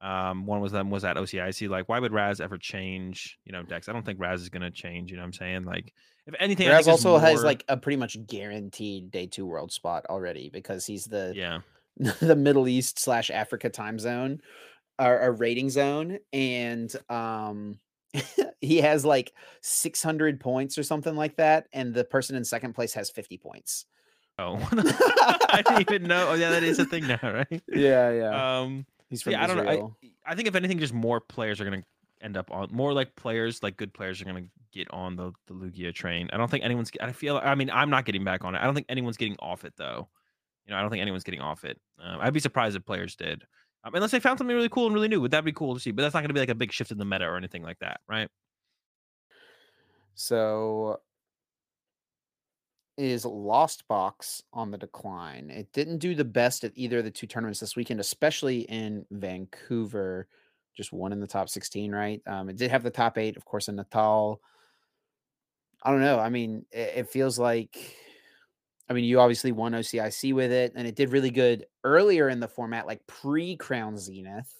Um, one was them was at OCIC. Like, why would Raz ever change? You know, decks. I don't think Raz is going to change. You know, what I'm saying like, if anything, Raz also has like a pretty much guaranteed day two world spot already because he's the yeah, the Middle East slash Africa time zone or a rating zone, and um, he has like 600 points or something like that, and the person in second place has 50 points. oh, I didn't even know. Oh, yeah, that is a thing now, right? Yeah, yeah. Um, He's from yeah, I don't know. I, I think if anything, just more players are going to end up on more like players, like good players, are going to get on the the Lugia train. I don't think anyone's. I feel. I mean, I'm not getting back on it. I don't think anyone's getting off it though. You know, I don't think anyone's getting off it. Um, I'd be surprised if players did, um, unless they found something really cool and really new. Would that be cool to see? But that's not going to be like a big shift in the meta or anything like that, right? So is Lost Box on the decline. It didn't do the best at either of the two tournaments this weekend, especially in Vancouver. Just one in the top 16, right? Um, it did have the top eight, of course, in Natal. I don't know. I mean, it, it feels like, I mean, you obviously won OCIC with it, and it did really good earlier in the format, like pre Crown Zenith.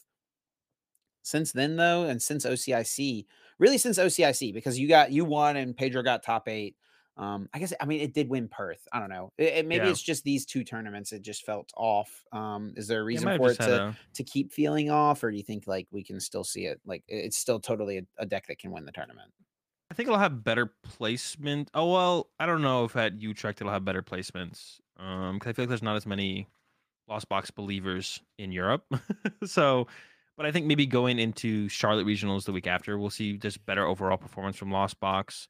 Since then, though, and since OCIC, really since OCIC, because you got you won and Pedro got top eight. Um, I guess I mean it did win Perth. I don't know. It, it- maybe Yeah. it's just these two tournaments. It just felt off. Um, is there a reason have for it to a- to keep feeling off, or do you think like we can still see it? Like it's still totally a, a deck that can win the tournament. I think it'll have better placement. Oh well, I don't know if at Utrecht it'll have better placements. Um, because I feel like there's not as many lost box believers in Europe. so But I think maybe going into Charlotte regionals the week after, we'll see just better overall performance from Lost Box.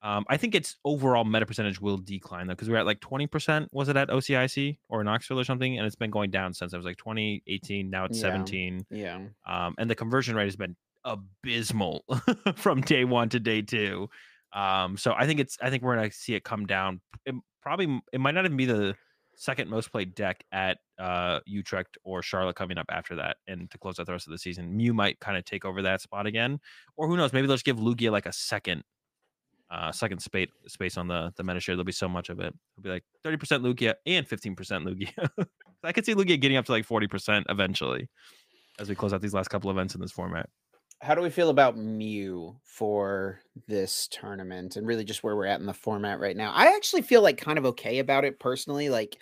Um, I think its overall meta percentage will decline though, because we're at like 20%. Was it at OCIC or Knoxville or something? And it's been going down since. I was like 2018. Now it's Yeah. 17. Yeah. Um, and the conversion rate has been abysmal from day one to day two. Um, so I think it's I think we're gonna see it come down. It probably it might not even be the second most played deck at uh Utrecht or Charlotte coming up after that. And to close out the rest of the season, Mew might kind of take over that spot again. Or who knows, maybe just give Lugia like a second uh second space space on the the meta share. There'll be so much of it. It'll be like 30% Lugia and 15% Lugia. I could see Lugia getting up to like 40% eventually as we close out these last couple events in this format. How do we feel about Mew for this tournament and really just where we're at in the format right now? I actually feel like kind of okay about it personally. Like,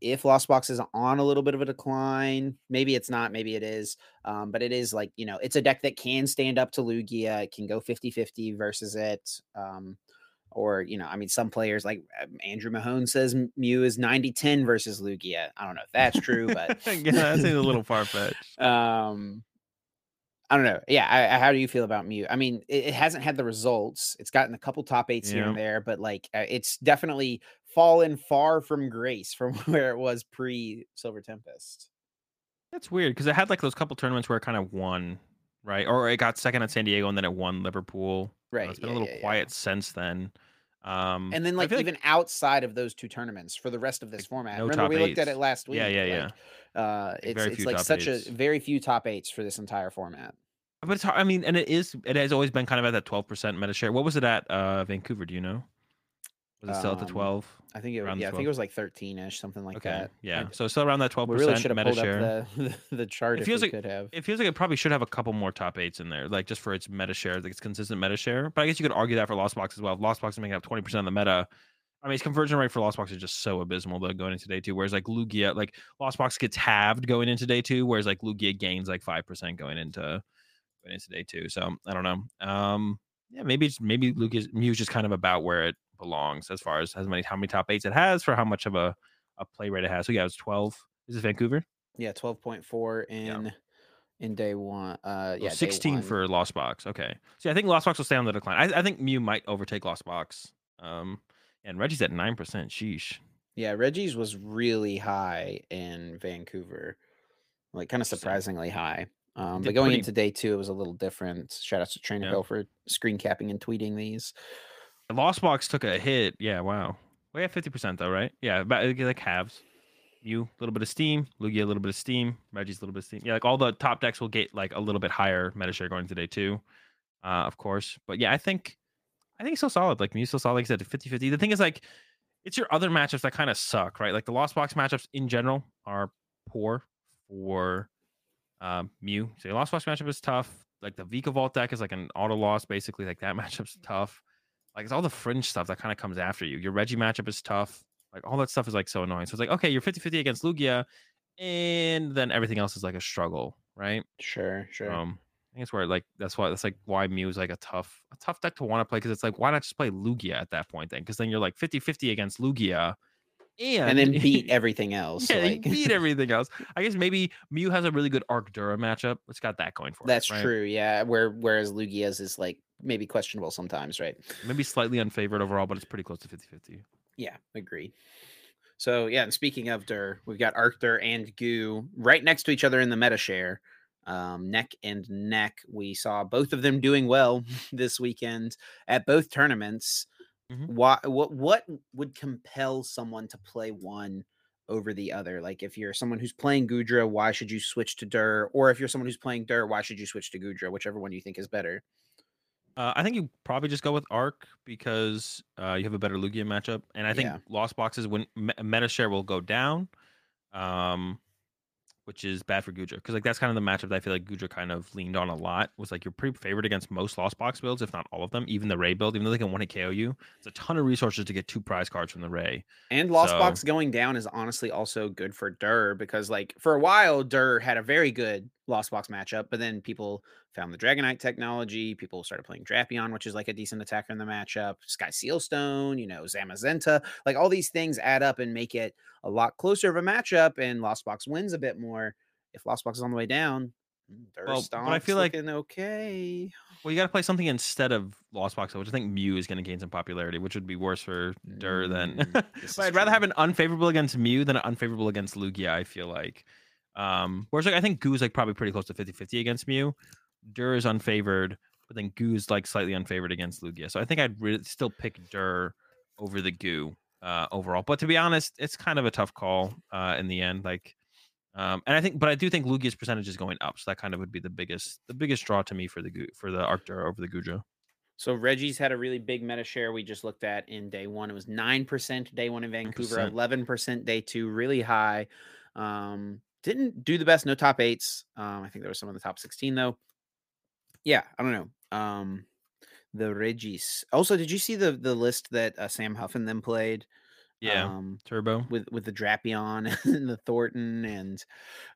if Lost Box is on a little bit of a decline, maybe it's not, maybe it is. Um, but it is like, you know, it's a deck that can stand up to Lugia, it can go 50 50 versus it. Um, or, you know, I mean, some players like um, Andrew Mahone says Mew is 90 10 versus Lugia. I don't know if that's true, but yeah, that seems a little far fetched. um I don't know. Yeah, I, I- how do you feel about Mew? I mean, it, it hasn't had the results. It's gotten a couple top eights here and there, but like uh, it's definitely fallen far from grace from where it was pre Silver Tempest. That's weird because it had like those couple tournaments where it kind of won, right? Or it got second at San Diego and then it won Liverpool. Uh, Right. It's been yeah, a little yeah, yeah. quiet since then. Um, And then like even outside of those two tournaments for the rest of this Like, format. no Remember we looked at it last week. Yeah, yeah, yeah. Uh, it's it's like such eights. a very few top eights for this entire format. but it's hard. I mean, and it is. It has always been kind of at that twelve percent meta share. What was it at uh, Vancouver? Do you know? Was it still at the Um, twelve? I think it Around yeah, I 12. think it was like 13 ish, something like okay, that. yeah. I- So still around that twelve we really percent should have meta pulled share. up the, the chart It if feels we like- could have. it feels like it probably should have a couple more top eights in there, like just for its meta share, like its consistent meta share. But I guess you could argue that for Lost Box as well. If Lost Box is making up twenty percent of the meta, I mean, its conversion rate for Lost Box is just so abysmal though going into day two. Whereas like Lugia, like Lost Box gets halved going into day two, whereas like Lugia gains like five percent going into going into day two. So I don't know. Um, yeah, maybe it's maybe Lugia's Mew's just kind of about where it belongs as far as how many how many top eights it has for how much of a a play rate it has. So yeah, it was twelve. Is it Vancouver? Yeah, twelve point four in in day one. Uh, Oh, yeah, 16 for Lost Box. Okay. See, I think Lost Box will stay on the decline. I, I think Mew might overtake Lost Box. Um, and Regis at 9%. Sheesh. Yeah, Regis was really high in Vancouver, like kind of surprisingly high. Um, but going pretty- into day two, it was a little different. Shout out to Trainer Yeah. Hill for screen capping and tweeting these. Lost Box took a hit. Yeah, wow. We have 50% though, right? Yeah, about like- like halves. You, a little bit of steam. Lugia, a little bit of steam. Regis a little bit of steam. Yeah, like all the top decks will get like a little bit higher meta share going today too, uh, of course. But yeah, I think I think it's solid. Like Mew's still solid. Like I said, 50 50. The thing is, like, it's your other matchups that kind of suck, right? Like the Lost Box matchups in general are poor for um, Mew. So your Lost Box matchup is tough. Like the Vikavolt deck is like an auto loss, basically. Like that matchup's tough. Like it's all the fringe stuff that kind of comes after you. Your Reggie matchup is tough. Like all that stuff is like so annoying. So it's like, okay, you're 50 50 against Lugia, and then everything else is like a struggle, right? Sure, sure. Um, I think it's where like that's why that's like why Mew is like a tough a tough deck to want to play because it's like why not just play Lugia at that point then? Because then you're like 50-50 against Lugia, and, and then beat everything else. yeah, like, beat everything else. I guess maybe Mew has a really good Arc Dura matchup. It's got that going for That's it. right? true. Yeah. Where whereas Lugia's is like maybe questionable sometimes, right? Maybe slightly unfavored overall, but it's pretty close to 50-50. Yeah, agreed. So yeah, and speaking of Dur, we've got Arctur and Goo right next to each other in the meta share. Um, neck and neck. We saw both of them doing well this weekend at both tournaments. Mhm. Why what what would compel someone to play one over the other? Like if you're someone who's playing Goodra, why should you switch to Dur? Or if you're someone who's playing Dur, why should you switch to Goodra? Whichever one you think is better. Uh, I think you probably just go with Arc because uh, you have a better Lugia matchup, and I think Yeah. Lost Boxes when me- meta share will go down, um, which is bad for Goodra because like that's kind of the matchup that I feel like Goodra kind of leaned on a lot. Was like you're pretty favored against most Lost Box builds, if not all of them. Even the Ray build, even though they can one hit KO you, it's a ton of resources to get two prize cards from the Ray. And Lost So- Box going down is honestly also good for Dur because, like, for a while, Dur had a very good Lost Box matchup, but then people found the Dragonite technology. People started playing Drapion, which is like a decent attacker in the matchup. Sky Sealstone, you know, Zamazenta. Like, all these things add up and make it a lot closer of a matchup, and Lost Box wins a bit more. If Lost Box is on the way down, Well, but I feel like- okay. Well, you got to play something instead of Lost Box, which I think Mew is going to gain some popularity, which would be worse for Dur than. Mm, but I'd rather true. have an unfavorable against Mew than an unfavorable against Lugia. I feel like. Um, whereas like I think Goo's like probably pretty close to 50-50 against Mew. Dur is unfavored, but then Goo's like slightly unfavored against Lugia. So I think I'd re- still pick Dur over the Goo uh, overall. But to be honest, it's kind of a tough call uh, in the end. Like. Um, and I think, but I do think Lugia's percentage is going up, so that kind of would be the biggest, the biggest draw to me for the Goo- for the Arctur over the Gujo. So Regis had a really big meta share. We just looked at in day one. It was nine percent day one in Vancouver, eleven percent day two, really high. Um, didn't do the best. No top eights. Um, I think there was some of the top sixteen though. Yeah, I don't know. Um, the Regis. Also, did you see the the list that uh, Sam Huff and them played? Yeah, Um, Turbo. with with the Drapion and the Thorton and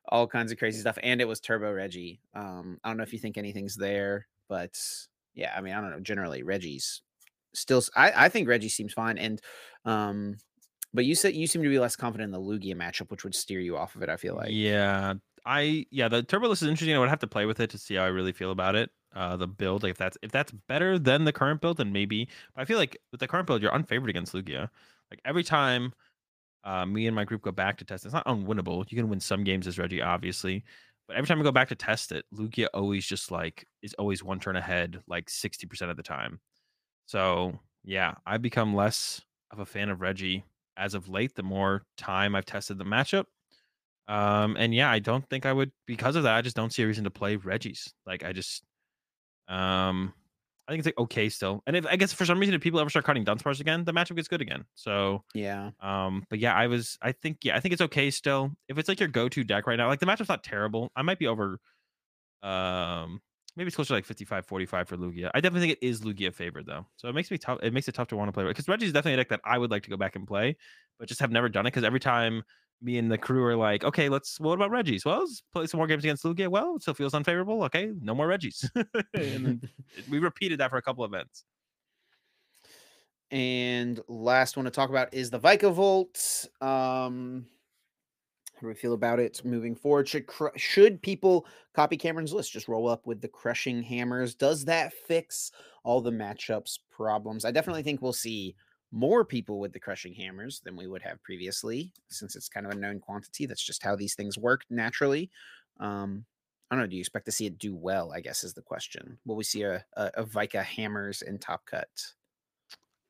all kinds of crazy stuff. And it was Turbo Reggie. Um, I don't know if you think anything's there, but yeah, I mean, I don't know. Generally, Regis still. I I think Reggie seems fine. And um, but you said you seem to be less confident in the Lugia matchup, which would steer you off of it. I feel like. yeah, I yeah the Turbo list is interesting. I would have to play with it to see how I really feel about it. Uh, the build, like if that's if that's better than the current build, then maybe. But I feel like with the current build, you're unfavored against Lugia. Like every time, uh, me and my group go back to test, it's not unwinnable. You can win some games as Reggie, obviously, but every time we go back to test it, Lugia always just like is always one turn ahead, like sixty percent of the time. So yeah, I become less of a fan of Reggie as of late. The more time I've tested the matchup, um, and yeah, I don't think I would because of that. I just don't see a reason to play Regis. Like I just, um, I think it's like okay still. And if I guess for some reason if people ever start cutting Dunsparce again, the matchup gets good again. So, Yeah. um, but yeah, I was, I think, yeah, I think it's okay still. If it's like your go-to deck right now, like the matchup's not terrible. I might be over, um, maybe it's closer to like 55 45 for Lugia. I definitely think it is Lugia favored though. So it makes me tough. It makes it tough to want to play because Reggie's definitely a deck that I would like to go back and play, but just have never done it because every time me and the crew are like, okay, let's. What about Regis? Well, let's play some more games against Lugia. Well, it still feels unfavorable. Okay, no more Regis. and we repeated that for a couple events. And last one to talk about is the Vikavolt. Um, how do we feel about it moving forward? Should cr- should people copy Cameron's list? Just roll up with the crushing hammers. Does that fix all the matchups problems? I definitely think we'll see more people with the crushing hammers than we would have previously, since it's kind of a known quantity. That's just how these things work naturally. Um, I don't know. Do you expect to see it do well? I guess is the question. Will we see a a, a Vika hammers in top cut?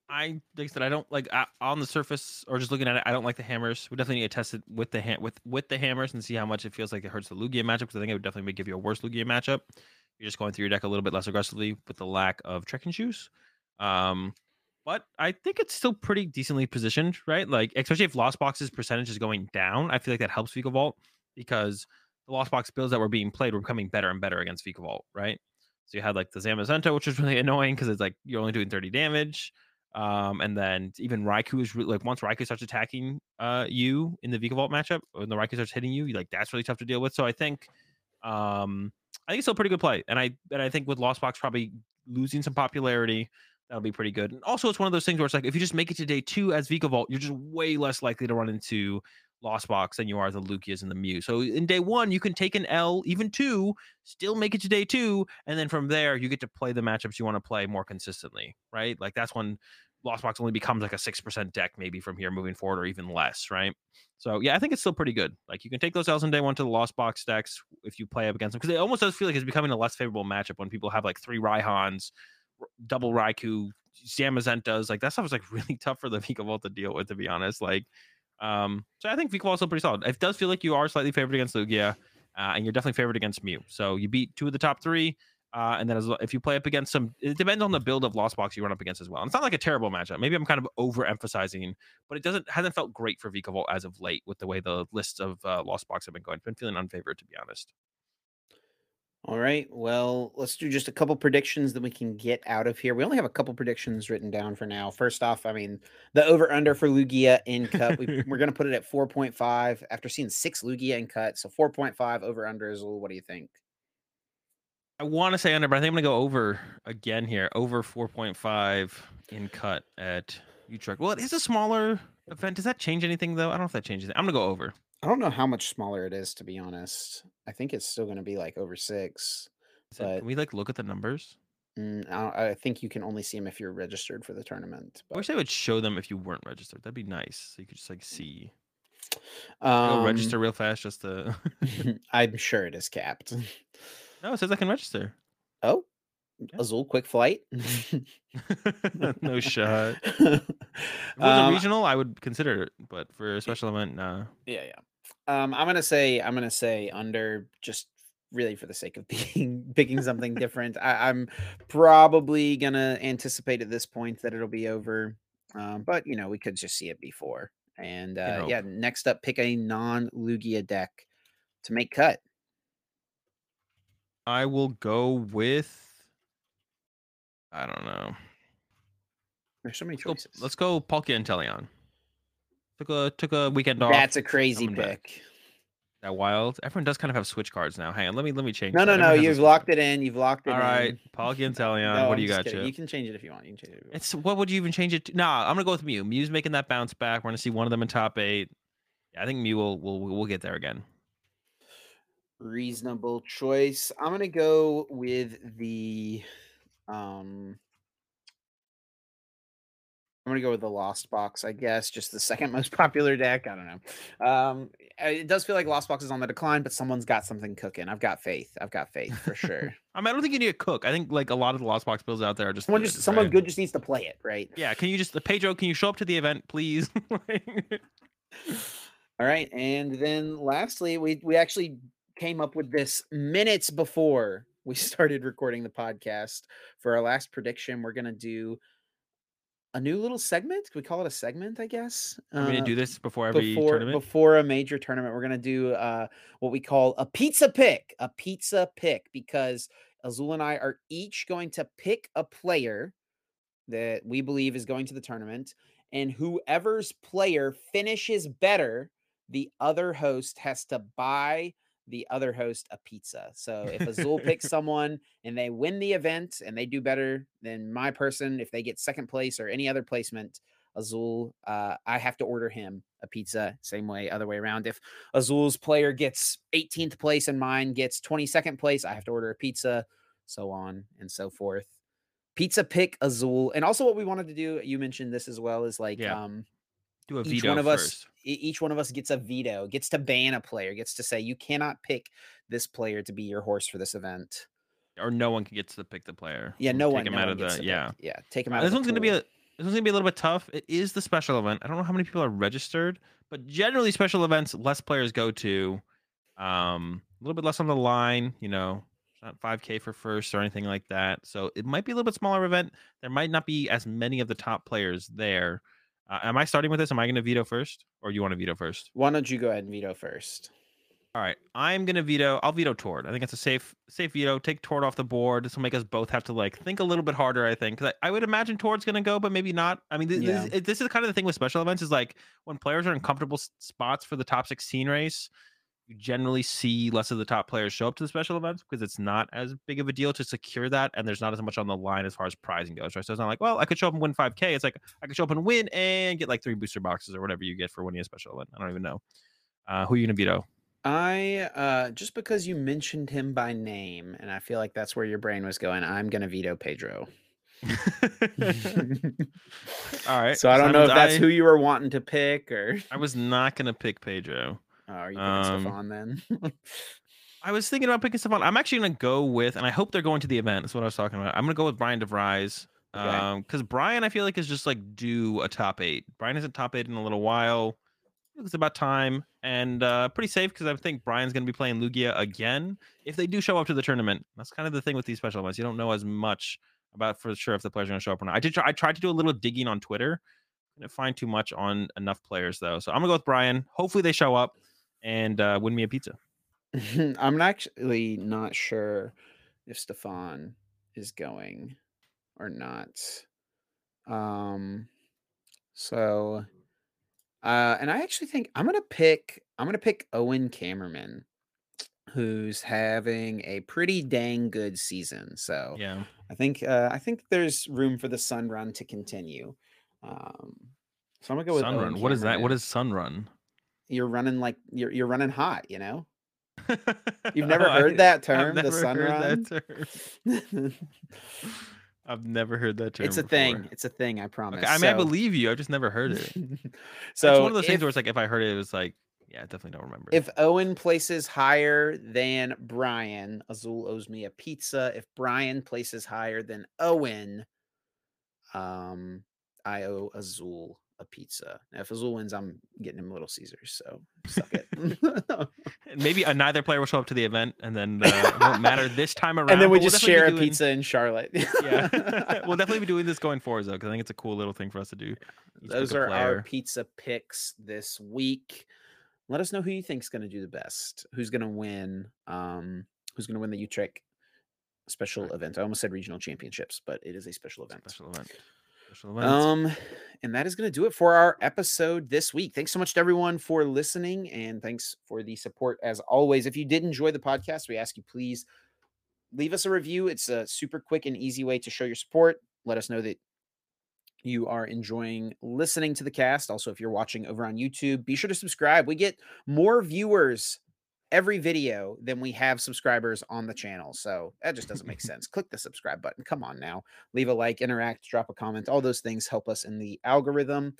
I like I said, I don't like uh, on the surface or just looking at it. I don't like the hammers. We definitely need to test it with the ha- with with the hammers and see how much it feels like it hurts the Lugia matchup. Because I think it would definitely give you a worse Lugia matchup. You're just going through your deck a little bit less aggressively with the lack of trekking shoes. Um, but I think it's still pretty decently positioned, right? Like especially if Lost Box's percentage is going down, I feel like that helps Vikavolt because the Lost Box builds that were being played were becoming better and better against Vikavolt, right? So you had like the Zamazenta, which was really annoying because it's like you're only doing 30 damage. Um, and then even Raikou is like once Raikou starts attacking uh you in the Vikavolt matchup, when the Raikou starts hitting you, like that's really tough to deal with. So I think um I think it's still a pretty good play. And I and I think with Lost Box probably losing some popularity, that'll be pretty good. And also it's one of those things where it's like if you just make it to day two as Vikavolt, you're just way less likely to run into Lost Box than you are the Lugias and the Mew. So in day one, you can take an L, even two, still make it to day two, and then from there you get to play the matchups you want to play more consistently, right? Like that's when Lost Box only becomes like a six percent deck maybe from here moving forward, or even less, right? So yeah, I think it's still pretty good. Like you can take those L's in day one to the Lost Box decks if you play up against them, because it almost does feel like it's becoming a less favorable matchup when people have like three Raihans, double Raikou, Zamazentas. Like that stuff is like really tough for the Vikavolt to deal with, to be honest. Like, um, so I think Vikavolt's still pretty solid. It does feel like you are slightly favored against Lugia, uh, and you're definitely favored against Mew. So you beat two of the top three. Uh, and then as well, if you play up against some, it depends on the build of Lost Box you run up against as well. And it's not like a terrible matchup. Maybe I'm kind of overemphasizing, but it doesn't hasn't felt great for Vikavolt as of late with the way the lists of uh, Lost Box have been going. It's been feeling unfavored to be honest. All right. Well, let's do just a couple predictions that we can get out of here. We only have a couple predictions written down for now. First off, I mean, the over under for Lugia in cut, we, we're going to put it at 4.5 after seeing six Lugia in cut. So 4.5 over under is a little, what do you think? I want to say under, but I think I'm gonna go over again here. Over 4.5 in cut at Utrecht. Well, it is a smaller event. Does that change anything though? I don't know if that changes. it. I'm gonna go over. I don't know how much smaller it is, to be honest. I think it's still going to be like over six. Is it- can we like look at the numbers? Mm, I, I think you can only see them if you're registered for the tournament. I wish But, they would show them if you weren't registered. That'd be nice. So you could just like see. Um, register real fast just to. I'm sure it is capped. no, it says I can register. Oh, Yeah. Azul quick flight. no shot. If it was a Um, regional, I would consider it, but for a special event, nah. Yeah, yeah. Um, I'm gonna say I'm gonna say under just really for the sake of being picking something different. I, I'm probably gonna anticipate at this point that it'll be over. Um, but you know, we could just see it before. And uh, yeah, next up, pick a non-Lugia deck to make cut. I will go with. I don't know. There's so many Let's go, choices. let's go Palkia and Teleon. Took a took a weekend off. That's a crazy coming back. pick. that wild. Everyone does kind of have switch cards now. Hang on, let me let me change. No, that. no, no. Everyone a You've locked card. it in. You've locked it All in. right, Palkia and Teleon. No, what I'm do you got, kidding. You can change it if you want. You can change it. If you want. It's what would you even change it to? Nah, I'm gonna go with Mew. Mew's making that bounce back. We're gonna see one of them in top eight. Yeah, I think Mew will will we'll get there again. Reasonable choice. I'm gonna go with the um I'm gonna go with the Lost Box, I guess. Just the second most popular deck. I don't know. Um it does feel like Lost Box is on the decline, but someone's got something cooking. I've got faith. I've got faith for sure. I mean, I don't think you need a cook. I think like a lot of the Lost Box builds out there are just someone just someone right? good just needs to play it, right? Yeah, can you just Pedro? Can you show up to the event, please? All right, and then lastly, we we actually came up with this minutes before we started recording the podcast. For our last prediction, we're gonna do a new little segment. Can we call it a segment? I guess. I'm gonna Uh, do this before every before tournament. before a major tournament. We're gonna do uh, what we call a pizza pick. A pizza pick because Azul and I are each going to pick a player that we believe is going to the tournament, and whoever's player finishes better, the other host has to buy the other host a pizza. So if Azul picks someone and they win the event and they do better than my person, if they get second place or any other placement, Azul, uh, I have to order him a pizza. Same way, other way around. If Azul's player gets 18th place and mine gets 22nd place, I have to order a pizza, so on and so forth. Pizza pick Azul. And also what we wanted to do, you mentioned this as well, is like Yeah. um do a each veto one of first. us each one of us gets a veto, gets to ban a player, gets to say you cannot pick this player to be your horse for this event. or no one can get to pick the player. Yeah, no take one, him no out of the to yeah. pick. yeah. Take him Uh, out. this of the one's gonna be a this one's gonna be a little bit tough. It is the special event. I don't know how many people are registered, but generally special events less players go to. Um, a little bit less on the line. You know, not 5K for first or anything like that. So it might be a little bit smaller event. There might not be as many of the top players there. Uh, am I starting with this? Am I going to veto first, or you want to veto first? Why don't you go ahead and veto first? All right, I'm gonna veto. I'll veto Tord. I think it's a safe, safe veto. Take Tord off the board. This will make us both have to like think a little bit harder. I think because I, I would imagine Tord's gonna go, but maybe not. I mean, this, Yeah. this, this is kind of the thing with special events is like when players are in comfortable spots for the top 16 race, you generally see less of the top players show up to the special events because it's not as big of a deal to secure that, and there's not as much on the line as far as prizing goes. Right, so it's not like, well, I could show up and win 5K. It's like I could show up and win and get like three booster boxes or whatever you get for winning a special event. I don't even know. Uh, who are you gonna veto? I uh just because you mentioned him by name, and I feel like that's where your brain was going, I'm gonna veto Pedro. All right. So I don't know if that's I- who you were wanting to pick, or I was not gonna pick Pedro. Oh, are you picking Um, Stefan then? I was thinking about picking Stefan. I'm actually gonna go with, and I hope they're going to the event. That's what I was talking about. I'm gonna go with Brian DeVries. Okay. Um, because Brian, I feel like is just like do a top eight. Brian isn't top eight in a little while. It's about time and uh pretty safe because I think Brian's gonna be playing Lugia again if they do show up to the tournament. That's kind of the thing with these special events. You don't know as much about for sure if the players are gonna show up or not. I did try, I tried to do a little digging on Twitter. Couldn't find too much on enough players though. So I'm gonna go with Brian. Hopefully they show up and uh win me a pizza. I'm actually not sure if Stefan is going or not. Um so uh and I actually think I'm gonna pick I'm gonna pick Owen Camerman, who's having a pretty dang good season. So Yeah. I think uh I think there's room for the sun run to continue. Um so I'm gonna go with Sun Run. What is that? What is. Sun Run? You're running like you're you're running hot, you know? You've never heard I, that term, the sun run? I've never heard that term. It's a before. thing. It's a thing. I promise. Okay, I mean, so, I believe you. I've just never heard it. so it's one of those if, things where it's like, if I heard it, it was like, yeah, I definitely don't remember. If Owen places higher than Brian, Azul owes me a pizza. If Brian places higher than Owen, um, I owe Azul a pizza. Now, if Azul wins, I'm getting him Little Caesars. So suck it. Maybe a, neither player will show up to the event, and then uh, it won't matter this time around. And then we just we'll share a doing... pizza in Charlotte. yeah, we'll definitely be doing this going forward though, because I think it's a cool little thing for us to do. Those are our pizza picks this week. Let us know who you think is going to do the best. Who's going to win? Um, who's going to win the Utrecht special right. event? I almost said regional championships, but it is a special event. Special event. Um, and that is going to do it for our episode this week. Thanks so much to everyone for listening, and thanks for the support as always. If you did enjoy the podcast, we ask you please leave us a review. It's a super quick and easy way to show your support. Let us know that you are enjoying listening to the cast. Also, if you're watching over on YouTube, be sure to subscribe. We get more viewers every video than we have subscribers on the channel. So that just doesn't make sense. Click the subscribe button. Come on now. Leave a like, interact, drop a comment. All those things help us in the algorithm.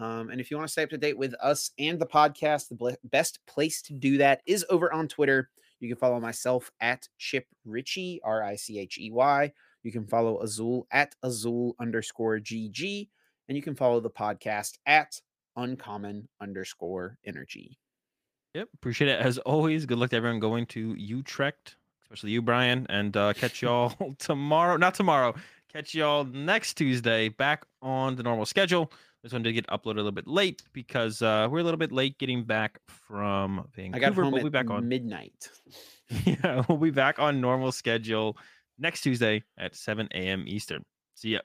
Um, and if you want to stay up to date with us and the podcast, the best place to do that is over on Twitter. You can follow myself at Chip Richey, R I C H E Y. You can follow Azul at Azul underscore GG. And you can follow the podcast at Uncommon underscore Energy. Yep, appreciate it as always. Good luck to everyone going to Utrecht, especially you, Brian, and uh, catch y'all tomorrow. Not tomorrow. Catch y'all next Tuesday back on the normal schedule. This one did get uploaded a little bit late because uh, we're a little bit late getting back from Vancouver. I got home we'll be back on midnight. yeah, we'll be back on normal schedule next Tuesday at 7 a.m. Eastern. See ya.